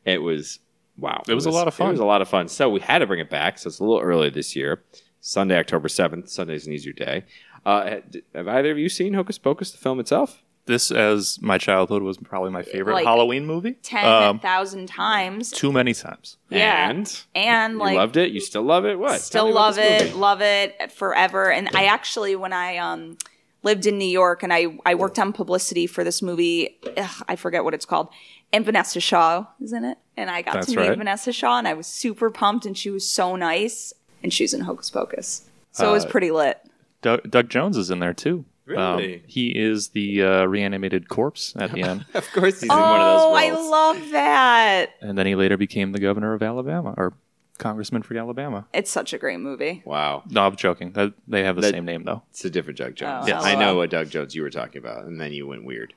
Speaker 1: It was wow.
Speaker 3: It was a lot of fun.
Speaker 1: It was a lot of fun. So we had to bring it back. So it's a little early this year. Sunday, October seventh. Sunday's an easier day. Uh, have either of you seen Hocus Pocus, the film itself?
Speaker 3: This, as my childhood, was probably my favorite
Speaker 2: Like,
Speaker 3: Halloween movie.
Speaker 2: ten
Speaker 3: Um,
Speaker 2: thousand times.
Speaker 3: too many times.
Speaker 2: Yeah.
Speaker 1: and
Speaker 2: And
Speaker 1: you
Speaker 2: like
Speaker 1: loved it. You still love it. What? Tell
Speaker 2: still
Speaker 1: about
Speaker 2: love
Speaker 1: this
Speaker 2: it,
Speaker 1: movie.
Speaker 2: love it forever. And I actually, when I um lived in New York and I I worked on publicity for this movie, ugh, I forget what it's called, and Vinessa Shaw is in it, and I got
Speaker 3: That's
Speaker 2: to meet
Speaker 3: right.
Speaker 2: Vinessa Shaw, and I was super pumped, and she was so nice, and she's in Hocus Pocus, so it was
Speaker 3: Uh,
Speaker 2: pretty lit.
Speaker 3: Doug, Doug Jones is in there too. Um, he is the uh, reanimated corpse at the end,
Speaker 1: Of course, he's in one of those
Speaker 2: Oh, I love that.
Speaker 3: and then he later became the governor of Alabama or congressman for Alabama.
Speaker 2: It's such a great movie.
Speaker 1: Wow.
Speaker 3: No, I'm joking. That- They have the
Speaker 1: That-
Speaker 3: same name though.
Speaker 1: It's a different Doug Jones.
Speaker 2: Oh,
Speaker 3: Yes.
Speaker 1: I know
Speaker 2: LOL.
Speaker 1: what Doug Jones you were talking about, and then you went weird.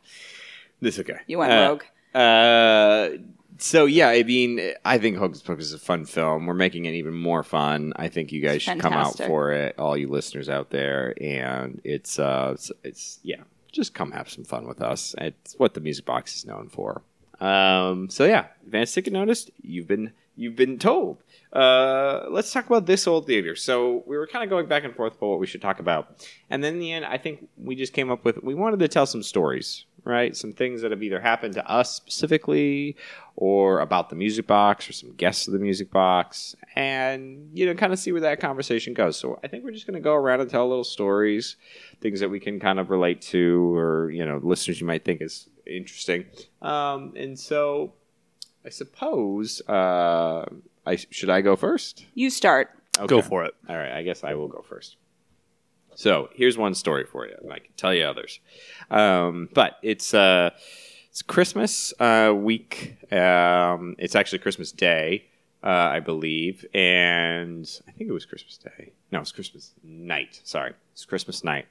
Speaker 1: This okay.
Speaker 2: You went
Speaker 1: Uh,
Speaker 2: rogue.
Speaker 1: Uh, so yeah, I mean, I think Hocus Pocus is a fun film. We're making it even more fun. I think you guys should come out
Speaker 2: Fantastic.
Speaker 1: for it, all you listeners out there. And it's uh, it's, it's yeah, just come have some fun with us. It's what the Music Box is known for. Um, so yeah, advance ticket notice. You've been you've been told. Uh, let's talk about this old theater. So we were kind of going back and forth about what we should talk about, and then in the end, I think we just came up with we wanted to tell some stories, right? Some things that have either happened to us specifically, or about the music box, or some guests of the music box, and you know, kind of see where that conversation goes. So I think we're just going to go around and tell little stories, things that we can kind of relate to, or you know, listeners you might think is interesting. Um, and so I suppose uh, I should I go first?
Speaker 2: You start.
Speaker 3: Go for it.
Speaker 1: All right, I guess I will go first. So here's one story for you, and I can tell you others. Um, but it's uh, it's Christmas uh, week. Um, it's actually Christmas Day, uh, I believe, and I think it was Christmas Day. No, it's Christmas night. Sorry, it's Christmas night,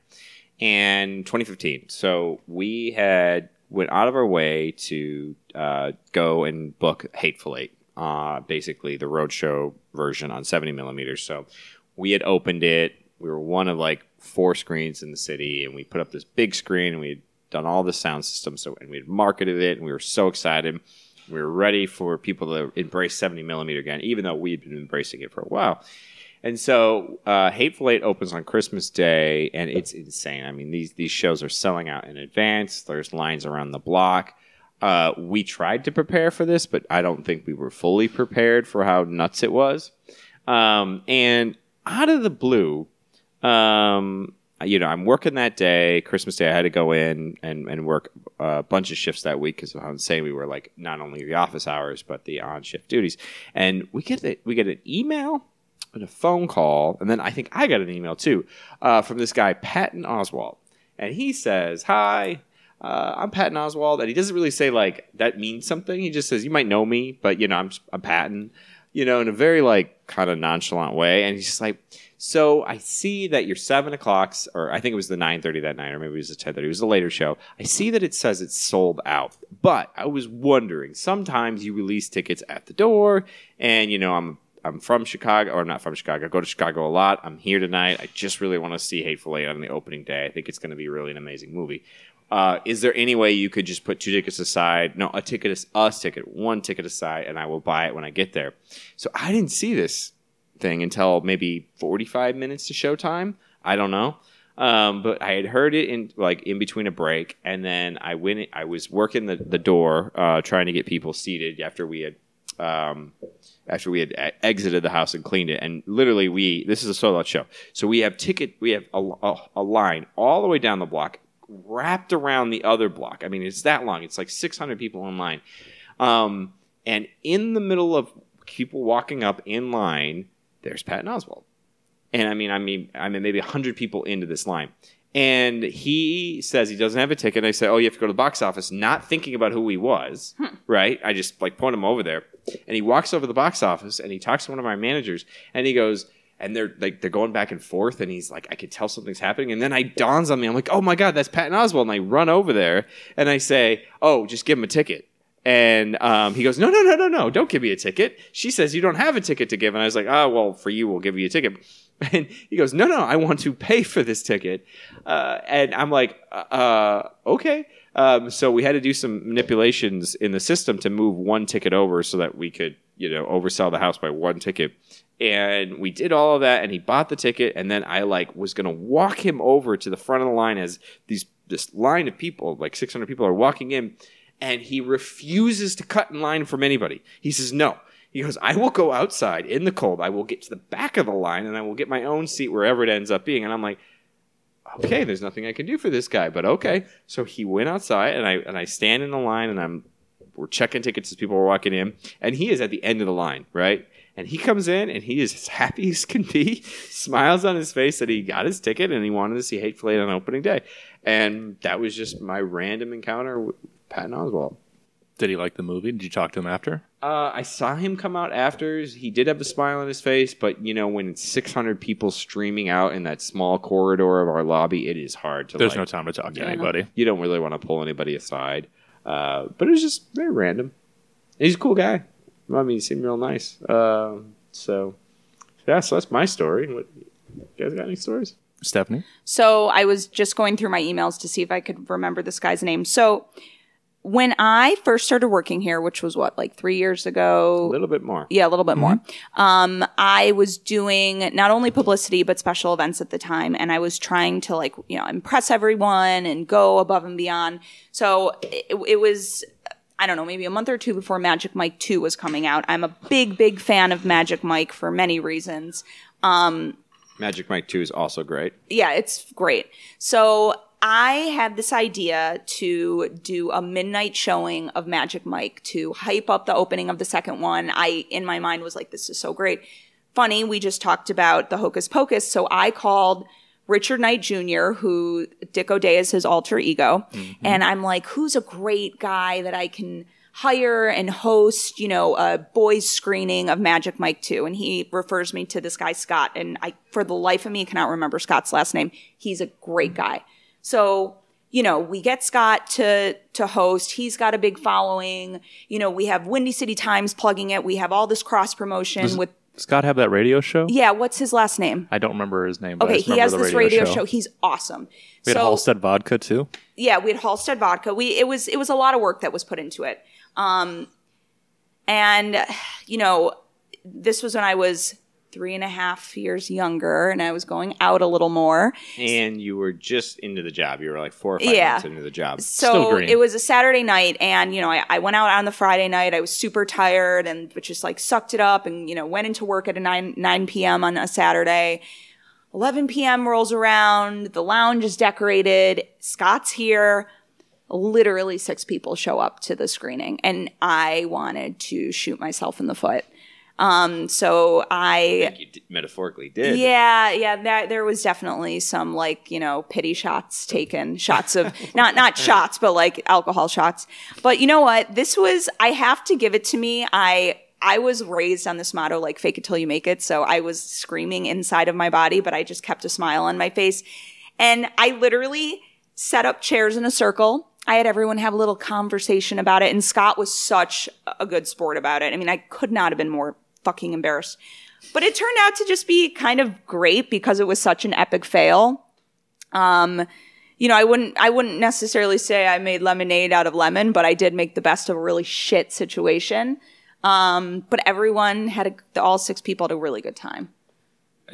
Speaker 1: and 2015. So we had went out of our way to uh, go and book Hateful Eight, uh, basically the roadshow version on 70 millimeters. So we had opened it. We were one of like four screens in the city, and we put up this big screen, and we had done all the sound system. So and we had marketed it, and we were so excited. We were ready for people to embrace 70 millimeter again, even though we had been embracing it for a while. And so, uh, Hateful Eight opens on Christmas Day, and it's insane. I mean, these these shows are selling out in advance. There's lines around the block. Uh, we tried to prepare for this, but I don't think we were fully prepared for how nuts it was. Um, and out of the blue, um, you know, I'm working that day, Christmas Day. I had to go in and, and work a bunch of shifts that week because of how insane we were. Like not only the office hours, but the on shift duties. And we get the, we get an email and a phone call, and then I think I got an email too uh, from this guy Patton Oswalt, and he says, "Hi." Uh, I'm Patton Oswalt, and he doesn't really say like that means something. He just says you might know me, but you know I'm I'm Patton, you know, in a very like kind of nonchalant way. And he's just like, so I see that you're seven o'clocks, or I think it was the nine thirty that night, or maybe it was the ten thirty. It was a later show. I see that it says it's sold out, but I was wondering. Sometimes you release tickets at the door, and you know I'm I'm from Chicago, or I'm not from Chicago. I go to Chicago a lot. I'm here tonight. I just really want to see Hateful Eight on the opening day. I think it's going to be really an amazing movie. Uh, is there any way you could just put two tickets aside? No, a ticket is us ticket, one ticket aside, and I will buy it when I get there. So I didn't see this thing until maybe 45 minutes to showtime. I don't know. Um, but I had heard it in like in between a break, and then I went. I was working the, the door, uh, trying to get people seated after we had um, after we had e- exited the house and cleaned it. And literally, we this is a sold out show, so we have ticket. We have a, a, a line all the way down the block, wrapped around the other block. I mean, it's that long. It's like 600 people in line, um, and in the middle of people walking up in line, there's Patton Oswalt. And I mean, I mean, I mean, maybe 100 people into this line. And he says he doesn't have a ticket. And I say, "Oh, you have to go to the box office," not thinking about who he was. Hmm. Right? I just like point him over there, and he walks over to the box office and he talks to one of my managers, and he goes, and they're like they're going back and forth, and he's like, I could tell something's happening, and then I dawns on me, I'm like, oh my god, that's Patton Oswald, and I run over there and I say, oh, just give him a ticket. And um, he goes, no, no, no, no, no, don't give me a ticket. She says you don't have a ticket to give, and I was like, oh, well, for you, we'll give you a ticket. And he goes, no, no, I want to pay for this ticket. Uh, and I'm like, uh, okay. Um, so we had to do some manipulations in the system to move one ticket over so that we could, you know, oversell the house by one ticket. And we did all of that, and he bought the ticket. And then I like was gonna walk him over to the front of the line as these this line of people, like 600 people, are walking in, and he refuses to cut in line from anybody. He says no. He goes, I will go outside in the cold. I will get to the back of the line, and I will get my own seat wherever it ends up being. And I'm like, okay, there's nothing I can do for this guy, but okay. So he went outside, and I and I stand in the line, and I'm we're checking tickets as people are walking in, and he is at the end of the line, right? And he comes in, and he is as happy as can be, smiles on his face that he got his ticket, and he wanted to see Hateful Eight on opening day, and that was just my random encounter Patton Oswalt.
Speaker 3: Did he like the movie? Did you talk to him after?
Speaker 1: Uh, I saw him come out after. He did have a smile on his face, but you know, when it's 600 people streaming out in that small corridor of our lobby, it is hard to.
Speaker 3: There's
Speaker 1: like,
Speaker 3: no time to talk to
Speaker 1: Yeah.
Speaker 3: anybody.
Speaker 1: You don't really want to pull anybody aside. Uh, but it was just very random. He's a cool guy. I mean, he seemed real nice. Uh, so, yeah, so that's my story. What, you guys got any stories?
Speaker 3: Stephanie?
Speaker 2: So I was just going through my emails to see if I could remember this guy's name. So when I first started working here, which was what, like three years ago?
Speaker 1: A little bit more.
Speaker 2: Yeah, a little bit more. Um, I was doing not only publicity but special events at the time, and I was trying to like you know impress everyone and go above and beyond. So it, it was. I don't know, maybe a month or two before Magic Mike 2 was coming out. I'm a big, big fan of Magic Mike for many reasons.
Speaker 1: Magic Mike 2 is also great.
Speaker 2: yeah, it's great. So I had this idea to do a midnight showing of Magic Mike to hype up the opening of the second one. I, in my mind, was like, this is so great. Funny, we just talked about the Hocus Pocus. So I called Richard Knight Jr., who Dick O'Day is his alter ego. Mm-hmm. And I'm like, who's a great guy that I can hire and host, you know, a boys screening of Magic Mike 2. And he refers me to this guy, Scott. And I, for the life of me, cannot remember Scott's last name. He's a great guy. So, you know, we get Scott to, to host. He's got a big following. You know, we have Windy City Times plugging it. We have all this cross promotion with,
Speaker 3: Scott have that radio show?
Speaker 2: yeah, what's his last name?
Speaker 3: I don't remember his name.
Speaker 2: Okay, he has this radio show. He's awesome.
Speaker 3: We had
Speaker 2: so,
Speaker 3: Halstead Vodka too.
Speaker 2: yeah, we had Halstead vodka. We it was it was a lot of work that was put into it. Um, and you know, this was when I was three and a half years younger, and I was going out a little more.
Speaker 1: And you were just into the job. You were like four or five
Speaker 2: Yeah.
Speaker 1: months into the job.
Speaker 3: Still
Speaker 2: So it was a Saturday night, and you know, I, I went out on the Friday night. I was super tired, and but just like sucked it up, and you know, went into work at a nine nine p.m. on a Saturday. 11 p.m. rolls around. The lounge is decorated. Scott's here. Literally six people show up to the screening, and I wanted to shoot myself in the foot. Um, so I
Speaker 1: I think you d- metaphorically did.
Speaker 2: yeah, yeah, that, there was definitely some like, you know, pity shots taken, shots of not not shots, but like alcohol shots. But you know what? This was I have to give it to me. I I was raised on this motto like fake it till you make it. So I was screaming inside of my body, but I just kept a smile on my face. And I literally set up chairs in a circle. I had everyone have a little conversation about it, and Scott was such a good sport about it. I mean, I could not have been more fucking embarrassed. But it turned out to just be kind of great because it was such an epic fail. Um, you know, I wouldn't I wouldn't necessarily say I made lemonade out of lemon, but I did make the best of a really shit situation. Um, but everyone had a, all six people had a really good time.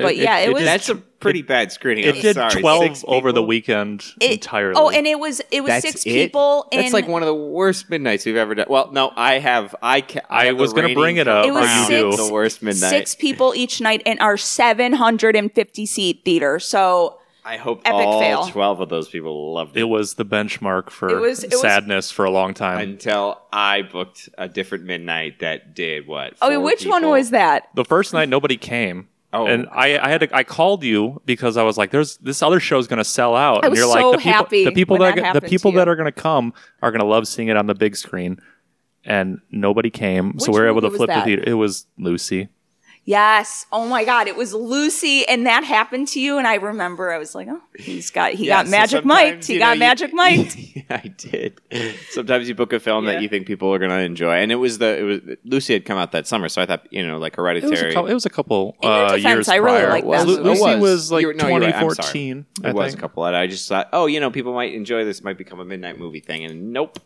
Speaker 2: But yeah, it was-
Speaker 1: That's a pretty bad screening.
Speaker 3: It
Speaker 1: I'm
Speaker 3: did
Speaker 1: sorry.
Speaker 3: twelve
Speaker 1: Six
Speaker 3: over the weekend
Speaker 2: It- oh,
Speaker 3: entirely.
Speaker 2: Oh, and it was it was
Speaker 1: That's
Speaker 2: six
Speaker 1: it?
Speaker 2: people. In,
Speaker 1: That's like one of the worst midnights we've ever done. Well, no, I have. I ca-
Speaker 3: I
Speaker 1: have
Speaker 3: was gonna bring it up,
Speaker 2: It was six-
Speaker 1: the worst midnight.
Speaker 2: six people each night in our 750 seat theater. So
Speaker 1: I hope
Speaker 2: Epic
Speaker 1: all
Speaker 2: fail.
Speaker 1: twelve of those people loved it.
Speaker 3: it was the benchmark for
Speaker 2: It was- it was-
Speaker 3: sadness for a long time.
Speaker 1: until I booked a different midnight that did what?
Speaker 2: oh,
Speaker 1: four
Speaker 2: which one was that?
Speaker 3: the first night nobody came.
Speaker 1: Oh.
Speaker 3: and I, I had to, I called you because I was like, "There's this other show is going to sell out."
Speaker 2: I
Speaker 3: and you're
Speaker 2: so
Speaker 3: like, "The people, the people
Speaker 2: when
Speaker 3: that,
Speaker 2: that
Speaker 3: are- the people that are going to come are going to love seeing it on the big screen." And nobody came, so
Speaker 2: Which
Speaker 3: we were able to flip the
Speaker 2: that?
Speaker 3: theater. It was Lucy.
Speaker 2: Yes. Oh my God. It was Lucy, and that happened to you. And I remember I was like, oh, he's got he
Speaker 1: Yeah,
Speaker 2: got
Speaker 1: so
Speaker 2: Magic
Speaker 1: sometimes,
Speaker 2: Mike. He got
Speaker 1: know, you-
Speaker 2: Magic Mike.
Speaker 1: I did. Sometimes you book a film
Speaker 2: Yeah.
Speaker 1: that you think people are going to enjoy, and it was the it was Lucy had come out that summer, so I thought you know like
Speaker 3: It was a
Speaker 1: Hereditary.
Speaker 3: couple. It was a couple uh,
Speaker 2: defense,
Speaker 3: years
Speaker 2: I really
Speaker 3: prior.
Speaker 2: like
Speaker 1: Well,
Speaker 2: that
Speaker 3: Lu- Lucy
Speaker 1: it
Speaker 3: was, like
Speaker 1: were- no, you're right. I'm
Speaker 3: 2014.
Speaker 1: It
Speaker 3: I
Speaker 1: was a couple, and I just thought, oh, you know, people might enjoy this. Might become a midnight movie thing, and nope.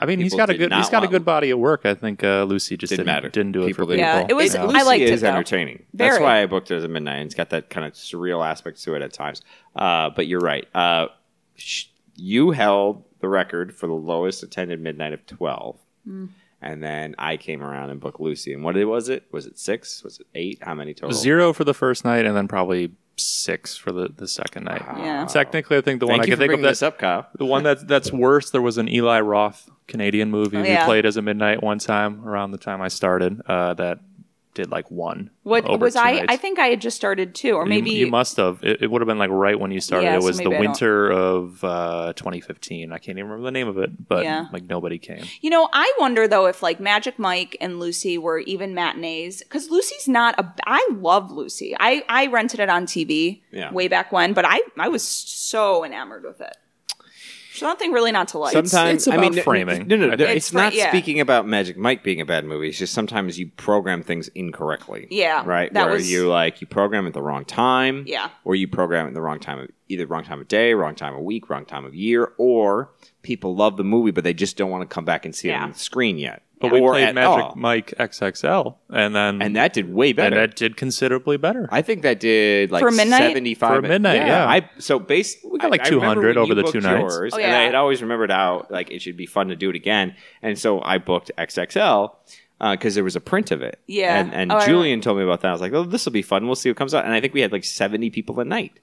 Speaker 3: I mean, he's
Speaker 1: People
Speaker 3: got a
Speaker 1: did
Speaker 3: good. He's
Speaker 1: not
Speaker 3: got a
Speaker 1: want-
Speaker 3: good body of work. I think uh, Lucy just
Speaker 1: Didn't
Speaker 3: didn't,
Speaker 1: matter.
Speaker 3: didn't do it
Speaker 1: People
Speaker 3: for
Speaker 1: didn't.
Speaker 3: people.
Speaker 2: Yeah, it was-
Speaker 1: It-
Speaker 2: I
Speaker 1: Lucy
Speaker 2: liked it,
Speaker 1: is
Speaker 2: though.
Speaker 1: entertaining. That's
Speaker 2: Very.
Speaker 1: why I booked it as a midnight. It's got that kind of surreal aspect to it at times. Uh, but you're right. Uh, sh- you held the record for the lowest attended midnight of 12.
Speaker 2: Hmm.
Speaker 1: And then I came around and booked Lucy. And what it- was it? Was it six? Was it eight? How many total?
Speaker 3: Zero for the first night, and then probably six for the, the second night.
Speaker 2: Yeah.
Speaker 3: Technically, I think the one I
Speaker 1: you
Speaker 3: can
Speaker 1: for
Speaker 3: think of
Speaker 1: bringing
Speaker 3: that
Speaker 1: this up, Kyle.
Speaker 3: the one that that's worse. There was an Eli Roth Canadian movie
Speaker 2: Oh,
Speaker 3: we played as a midnight one time around the time I started. Uh, that did like one.
Speaker 2: What was
Speaker 3: two
Speaker 2: I?
Speaker 3: nights.
Speaker 2: I think I had just started too, or maybe
Speaker 3: you, must have. It, it would have been like right when you started.
Speaker 2: Yeah,
Speaker 3: it
Speaker 2: so
Speaker 3: was the
Speaker 2: I don't-
Speaker 3: winter of uh, 2015. I can't even remember the name of it, but
Speaker 2: Yeah.
Speaker 3: like nobody came.
Speaker 2: You know, I wonder though if like Magic Mike and Lucy were even matinees because Lucy's not a. I love Lucy. I I rented it on TV
Speaker 1: Yeah.
Speaker 2: way back when, but I I was so enamored with it. There's nothing really not to like.
Speaker 1: Sometimes
Speaker 3: it's
Speaker 1: I mean,
Speaker 3: framing,
Speaker 1: No, no,
Speaker 3: I
Speaker 1: no, it's,
Speaker 2: It's fra-
Speaker 1: not
Speaker 2: yeah.
Speaker 1: speaking about Magic Mike being a bad movie. It's just sometimes you program things incorrectly.
Speaker 2: Yeah,
Speaker 1: right.
Speaker 2: that
Speaker 1: Where
Speaker 2: was-
Speaker 1: you like you program at the wrong time.
Speaker 2: Yeah.
Speaker 1: or you program at the wrong time of either wrong time of day, wrong time of week, wrong time of year, or people love the movie but they just don't want to come back and see it on the screen yet.
Speaker 3: But we
Speaker 1: or
Speaker 3: played
Speaker 1: at
Speaker 3: Magic
Speaker 1: all.
Speaker 3: Mike XXL, and then
Speaker 1: and that did way better.
Speaker 3: and that did considerably better.
Speaker 1: I think that did like
Speaker 2: For midnight?
Speaker 1: seventy five
Speaker 3: For midnight, yeah.
Speaker 1: I so base we
Speaker 3: got like 200 over the two nights.
Speaker 1: Yours,
Speaker 2: Oh,
Speaker 1: And. I had always remembered how like it should be fun to do it again, and so I booked XXL because there was a print of it.
Speaker 2: Yeah.
Speaker 1: and, and
Speaker 2: Oh, I
Speaker 1: Julian told me about that. I was like, oh, this will be fun. We'll see what comes out. And I think we had like seventy people a night,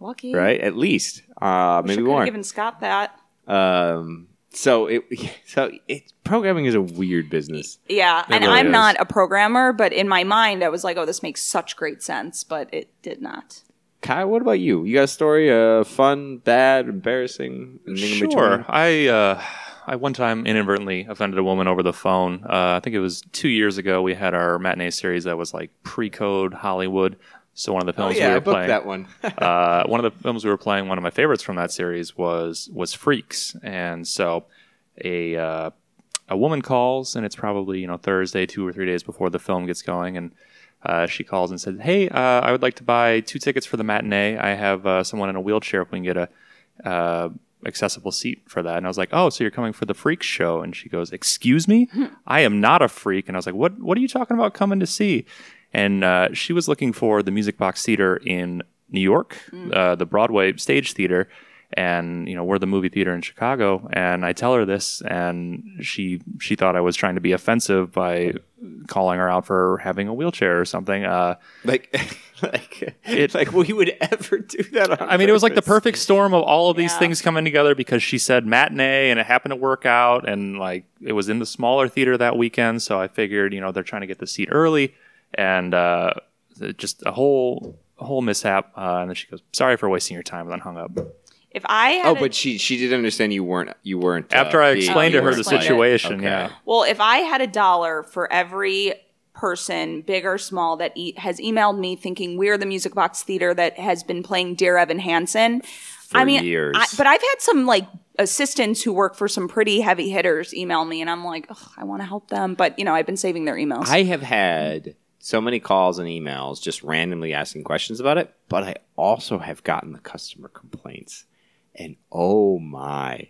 Speaker 2: Lucky,
Speaker 1: right? At least, uh, maybe
Speaker 2: Should
Speaker 1: more.
Speaker 2: have given Scott that.
Speaker 1: um, so it so it programming is a weird business.
Speaker 2: Yeah, and
Speaker 1: really
Speaker 2: I'm
Speaker 1: is.
Speaker 2: not a programmer, but in my mind, I was like, "Oh, this makes such great sense," but it did not.
Speaker 1: Kai, what about you? You got a story? Uh, fun, bad, embarrassing?
Speaker 3: Sure. I uh, I one time inadvertently offended a woman over the phone. Uh, I think it was two years ago. We had our matinee series that was like pre-code Hollywood. So one of the
Speaker 1: Oh
Speaker 3: films
Speaker 1: yeah,
Speaker 3: we
Speaker 1: I
Speaker 3: were
Speaker 1: booked
Speaker 3: playing,
Speaker 1: that one.
Speaker 3: uh, one of the films we were playing, one of my favorites from that series was was Freaks, and so a uh, a woman calls, and it's probably you know Thursday, two or three days before the film gets going, and uh, she calls and says, "Hey, uh, I would like to buy two tickets for the matinee. I have uh, someone in a wheelchair. If we can get a uh, accessible seat for that." And I was like, "Oh, so you're coming for the Freaks show?" And she goes, "Excuse me, I am not a freak." And I was like, "What? What are you talking about coming to see?" And uh, she was looking for the Music Box Theater in New York, uh, the Broadway Stage Theater, and you know we're the movie theater in Chicago. And I tell her this, and she she thought I was trying to be offensive by calling her out for having a wheelchair or something. Uh,
Speaker 1: like, like,
Speaker 3: It-
Speaker 1: like we would ever do that. On
Speaker 3: I mean, it was like the perfect storm of all of these
Speaker 2: Yeah.
Speaker 3: things coming together because she said matinee and it happened to work out, and like it was in the smaller theater that weekend. So I figured, you know, they're trying to get the seat early, and uh, just a whole a whole mishap. Uh, and then she goes, "Sorry for wasting your time," and then hung up.
Speaker 2: If I had
Speaker 1: Oh,
Speaker 2: a-
Speaker 1: but she she did understand you weren't you weren't. uh,
Speaker 3: After I
Speaker 1: being-
Speaker 3: explained
Speaker 2: to her the
Speaker 3: situation,
Speaker 1: okay.
Speaker 3: yeah.
Speaker 2: Well, if I had a dollar for every person, big or small, that e- has emailed me thinking we're the Music Box Theater that has been playing Dear Evan Hansen, I mean,
Speaker 1: years.
Speaker 2: I, but I've had some like assistants who work for some pretty heavy hitters email me, and I'm like, Ugh, I want to help them, but you know, I've been saving their emails.
Speaker 1: I have had so many calls and emails just randomly asking questions about it, but I also have gotten the customer complaints, and oh my,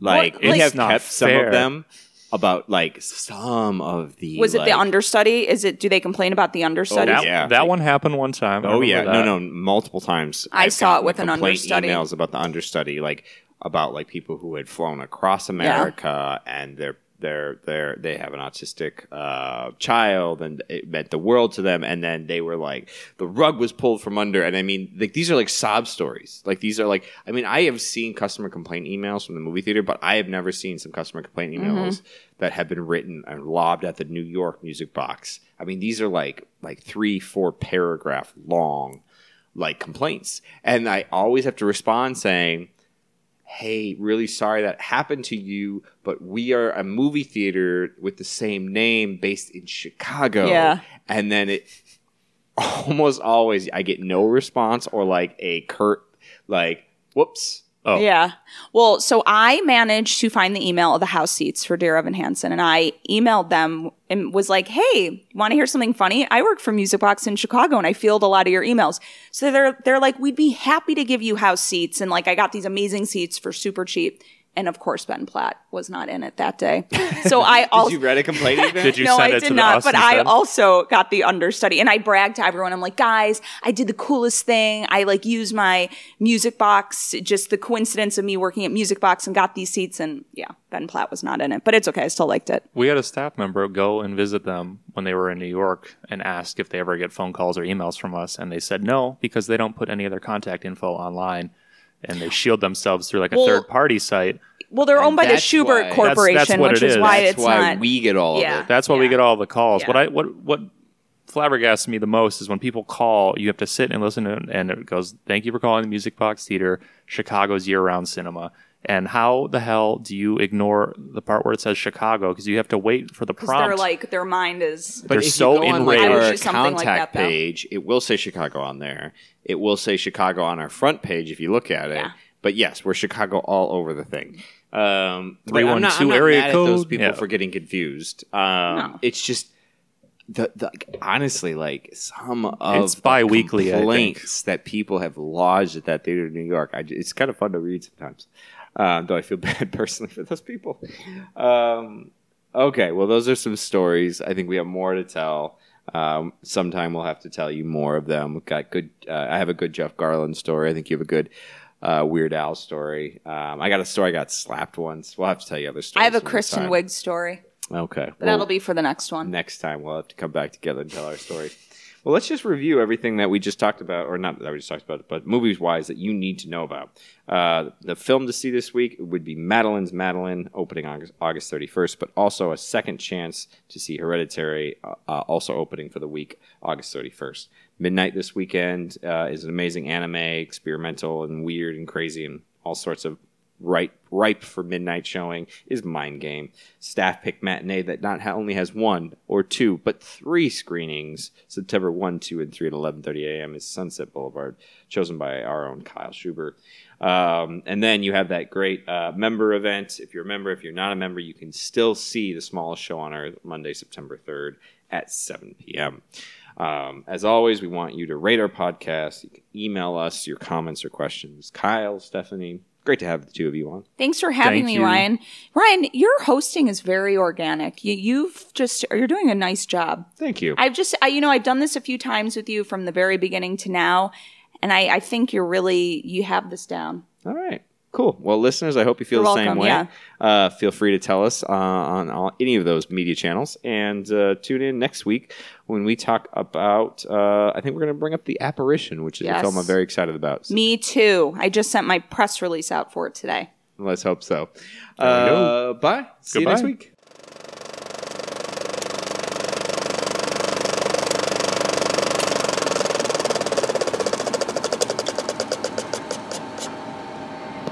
Speaker 1: like
Speaker 2: What-
Speaker 1: we
Speaker 2: like-
Speaker 1: have
Speaker 3: It's not
Speaker 1: kept some
Speaker 3: fair.
Speaker 1: of them about like some of the.
Speaker 2: Was it the understudy? Is it? Do they complain about the understudy?
Speaker 3: Oh, that,
Speaker 1: yeah.
Speaker 3: that one happened one time.
Speaker 1: Oh yeah,
Speaker 3: that.
Speaker 1: no, no, multiple times.
Speaker 2: I
Speaker 1: I've
Speaker 2: saw it with an understudy.
Speaker 1: Emails about the understudy, like about like people who had flown across America and they're they're they're they have an autistic uh, child and it meant the world to them, and then they were like the rug was pulled from under, and I mean like these are like sob stories. Like these are like I mean I have seen customer complaint emails from the movie theater, but I have never seen some customer complaint emails that have been written and lobbed at the New York Music Box. I mean these are like like three four paragraph long like complaints. And I always have to respond saying, Hey, really sorry that happened to you, but we are a movie theater with the same name based in Chicago.
Speaker 2: Yeah.
Speaker 1: And then it almost always I get no response or like a curt like whoops.
Speaker 3: Oh.
Speaker 2: Yeah. Well, so I managed to find the email of the house seats for Dear Evan Hansen, and I emailed them and was like, "Hey, want to hear something funny? I work for Music Box in Chicago, and I field a lot of your emails." So they're they're like, "We'd be happy to give you house seats," and like I got these amazing seats for super cheap. And of course, Ben Platt was not in it that day. So I also
Speaker 1: Did you read a complaint email?
Speaker 3: Did you
Speaker 2: no,
Speaker 3: send
Speaker 2: I
Speaker 3: it
Speaker 2: did
Speaker 3: to
Speaker 2: not.
Speaker 3: us
Speaker 2: But I
Speaker 3: instead?
Speaker 2: also got the understudy, and I bragged to everyone. I'm like, guys, I did the coolest thing. I like used my music box, just the coincidence of me working at Music Box, and got these seats. And yeah, Ben Platt was not in it, but it's okay. I still liked it.
Speaker 3: We had a staff member go and visit them when they were in New York and ask if they ever get phone calls or emails from us, and they said no because they don't put any of their contact info online, and they shield themselves through like a
Speaker 2: Well-
Speaker 3: third party site.
Speaker 2: Well, they're
Speaker 1: And
Speaker 2: owned by the
Speaker 1: that's
Speaker 2: Shubert
Speaker 1: why-
Speaker 2: Corporation,
Speaker 3: that's what
Speaker 2: which
Speaker 3: it
Speaker 2: is
Speaker 3: is.
Speaker 2: why
Speaker 1: That's
Speaker 2: it's
Speaker 1: why
Speaker 2: not.
Speaker 1: we get all
Speaker 2: Yeah.
Speaker 1: of it.
Speaker 3: That's why we get all the calls. What I what what flabbergasts me the most is when people call, you have to sit and listen, to, and it goes, "Thank you for calling the Music Box Theater, Chicago's year-round cinema." And how the hell do you ignore the part where it says Chicago? Because you have to wait for the prompt.
Speaker 2: they're like their mind is.
Speaker 3: They're
Speaker 1: if you
Speaker 3: so
Speaker 1: go on, like,
Speaker 3: enraged.
Speaker 1: Our
Speaker 2: do like
Speaker 1: contact
Speaker 2: that,
Speaker 1: page, it will say Chicago on there. It will say Chicago on our front page if you look at it.
Speaker 2: Yeah.
Speaker 1: But yes, we're Chicago all over the thing. Um, but I'm
Speaker 3: 312
Speaker 1: I'm not
Speaker 3: area
Speaker 1: mad at those people
Speaker 3: Yeah.
Speaker 1: for getting confused. Um,
Speaker 2: No.
Speaker 1: It's just the, the honestly like some of
Speaker 3: It's
Speaker 1: the
Speaker 3: bi-weekly, I
Speaker 1: complaints that people have lodged at that theater in New York. I, it's kind of fun to read sometimes. Um, though I feel bad personally for those people. Um, okay, well, those are some stories. I think we have more to tell. Um, sometime we'll have to tell you more of them. We've got good. Uh, I have a good Jeff Garlin story. I think you have a good uh, Weird Al story. Um, I got a story. I got slapped once. We'll have to tell you other stories.
Speaker 2: I have a Kristen. Wiig story,
Speaker 1: Okay,
Speaker 2: but
Speaker 1: well,
Speaker 2: that'll be for the next one.
Speaker 1: next time. We'll have to come back together and tell our story. Well, let's just review everything that we just talked about, or not that we just talked about, but movies wise that you need to know about. Uh, the film to see this week would be Madeline's Madeline, opening August, August 31st, but also a second chance to see Hereditary, uh, uh, also opening for the week, August 31st. Midnight this weekend uh, is an amazing anime, experimental and weird and crazy and all sorts of ripe ripe for midnight showing is Mind Game. Staff pick matinee that not only has one or two but three screenings. September one, two, and three at eleven thirty a.m. is Sunset Boulevard, chosen by our own Kyle Cubr. Um, and then you have that great uh, member event. If you're a member, if you're not a member, you can still see the smallest show on earth Monday, September third at seven p.m. Um, as always, we want you to rate our podcast. You can email us your comments or questions. Kyle, Stephanie, great to have the two of you on.
Speaker 2: Thanks for having
Speaker 3: Thank
Speaker 2: me,
Speaker 3: you.
Speaker 2: Ryan. Ryan, your hosting is very organic. You, you've just you're doing a nice job.
Speaker 1: Thank you.
Speaker 2: I've just I, you know I've done this a few times with you from the very beginning to now, and I, I think you're really you have this down.
Speaker 1: All right. Cool. Well, listeners, I hope you feel
Speaker 2: You're
Speaker 1: the same way.
Speaker 2: yeah.
Speaker 1: Uh, feel free to tell us uh, on all, any of those media channels, and uh, tune in next week when we talk about. Uh, I think we're going to bring up the apparition, which is a film I'm very excited about. So
Speaker 2: Me too. I just sent my press release out for it today.
Speaker 1: let's hope so. Uh, bye. See you next week.